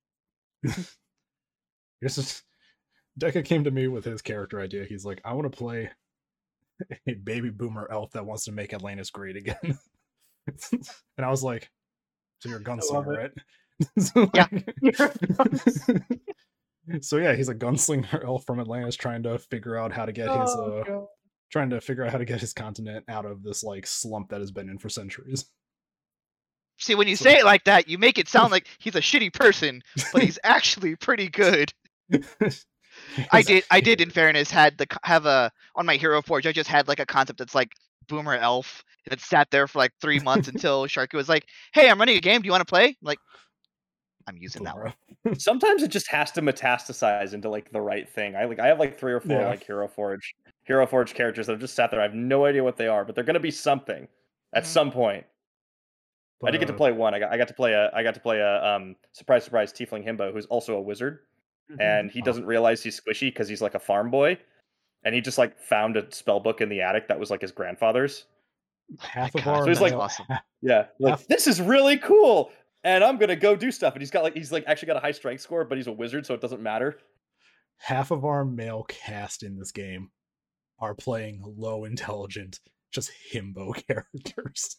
(laughs) This is Deca came to me with his character idea. He's like, I want to play (laughs) a baby boomer elf that wants to make Atlantis great again. (laughs) and I was like, So you're a gunslinger, right? (laughs) So, (laughs) Yeah. (laughs) so yeah, he's a gunslinger elf from Atlantis trying to figure out how to get his Oh, uh God. trying to figure out how to get his continent out of this like slump that has been in for centuries. See, when you So- say it like that, you make it sound like he's a shitty person, but he's actually pretty good. I did. I did. In fairness, had the have a on my Hero Forge. I just had like a concept that's like Boomer Elf, that sat there for like three months (laughs) until Sharky was like, "Hey, I'm running a game. Do you want to play?" I'm like, I'm using that one. Sometimes it just has to metastasize into like the right thing. I like I have like three or four Yeah. like Hero Forge Hero Forge characters that have just sat there. I have no idea what they are, but they're gonna be something at Mhm. some point. I did get to play one. I got I got to play a I got to play a um surprise surprise Tiefling Himbo who's also a wizard, and he Oh. doesn't realize he's squishy because he's like a farm boy, and he just like found a spell book in the attic that was like his grandfather's. half oh of God, our So he's like- awesome. (laughs) Yeah, like Half- this is really cool, and I'm gonna go do stuff. And he's got like he's like actually got a high strength score, but he's a wizard, so it doesn't matter. half of our male cast in this game are playing low intelligent, just himbo (laughs) characters.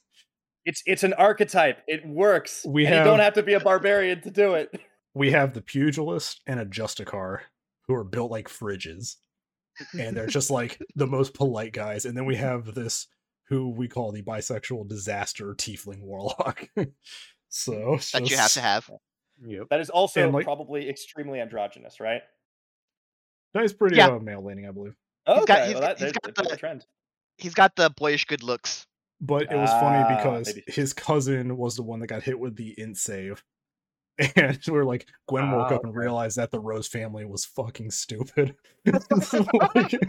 It's it's an archetype. It works. We and you don't have- have to be a barbarian to do it. (laughs) We have the pugilist and a justicar who are built like fridges, and they're just like the most polite guys. And then we have this who we call the bisexual disaster tiefling warlock. (laughs) so it's That you have to have. Yep. That is also like- probably extremely androgynous, right? That is pretty Yeah. uh, male leaning, I believe. Okay, He's got- well, that, got- he's there's, got the- trend. He's got the boyish good looks. But it was funny Ah, because maybe. his cousin was the one that got hit with the int save. (laughs) And we're like, Gwen woke up and realized that the Rose family was fucking stupid. (laughs) (laughs) like,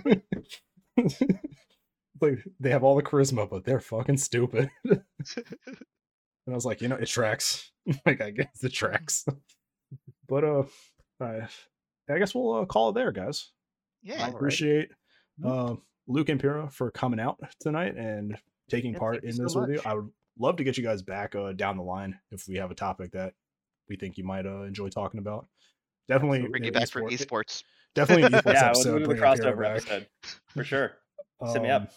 like, they have all the charisma, but they're fucking stupid. and I was like, you know, it tracks. like, I guess it tracks. but uh, I, I guess we'll uh, call it there, guys. I Yeah. Alright. appreciate Mhm. uh, Luke and Pira for coming out tonight and taking Yeah, part in so this with you. I would love to get you guys back uh, down the line if we have a topic that we think you might uh, enjoy talking about. Definitely Bring you back for esports. Definitely an (laughs) esports Yeah, we'll, episode. we'll do the crossover episode for sure. Set me up. Um,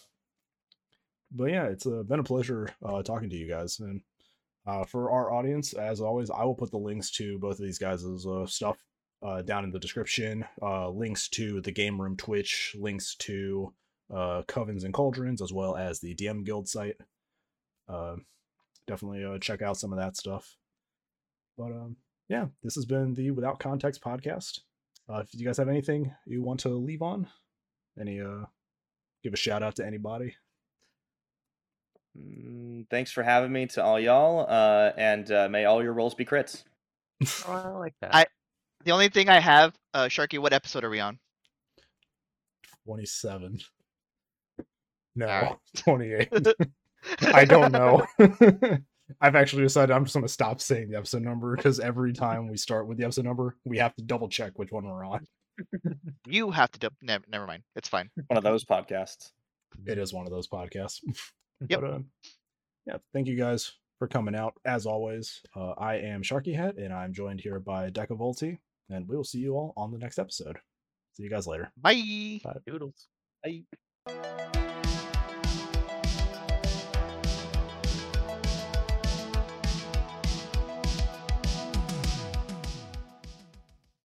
But yeah, it's uh, been a pleasure uh, talking to you guys. And uh, for our audience, as always, I will put the links to both of these guys' uh, stuff uh, down in the description. Uh, links to the Game Room Twitch, links to uh, Covens and Cauldrons, as well as the DM Guild site. Uh, definitely uh, check out some of that stuff. But um, yeah, this has been the Without Context podcast. Uh, if you guys have anything you want to leave on, any uh, give a shout out to anybody. Mm, thanks for having me to all y'all, uh, and uh, may all your rolls be crits. (laughs) Oh, I like that. I- The only thing I have, uh, Sharky, what episode are we on? 27. No, Alright. 28. (laughs) I don't know. (laughs) I've actually decided I'm just going to stop saying the episode number because every time we start with the episode number, we have to double check which one we're on. (laughs) You have to. Dub- never, never mind. It's fine. One of those podcasts. It is one of those podcasts. (laughs) Yep. But, uh, yeah, thank you guys for coming out. As always, uh, I am Sharky Hat, and I'm joined here by Decavolti, and we will see you all on the next episode. See you guys later. Bye. Bye. Doodles. Bye.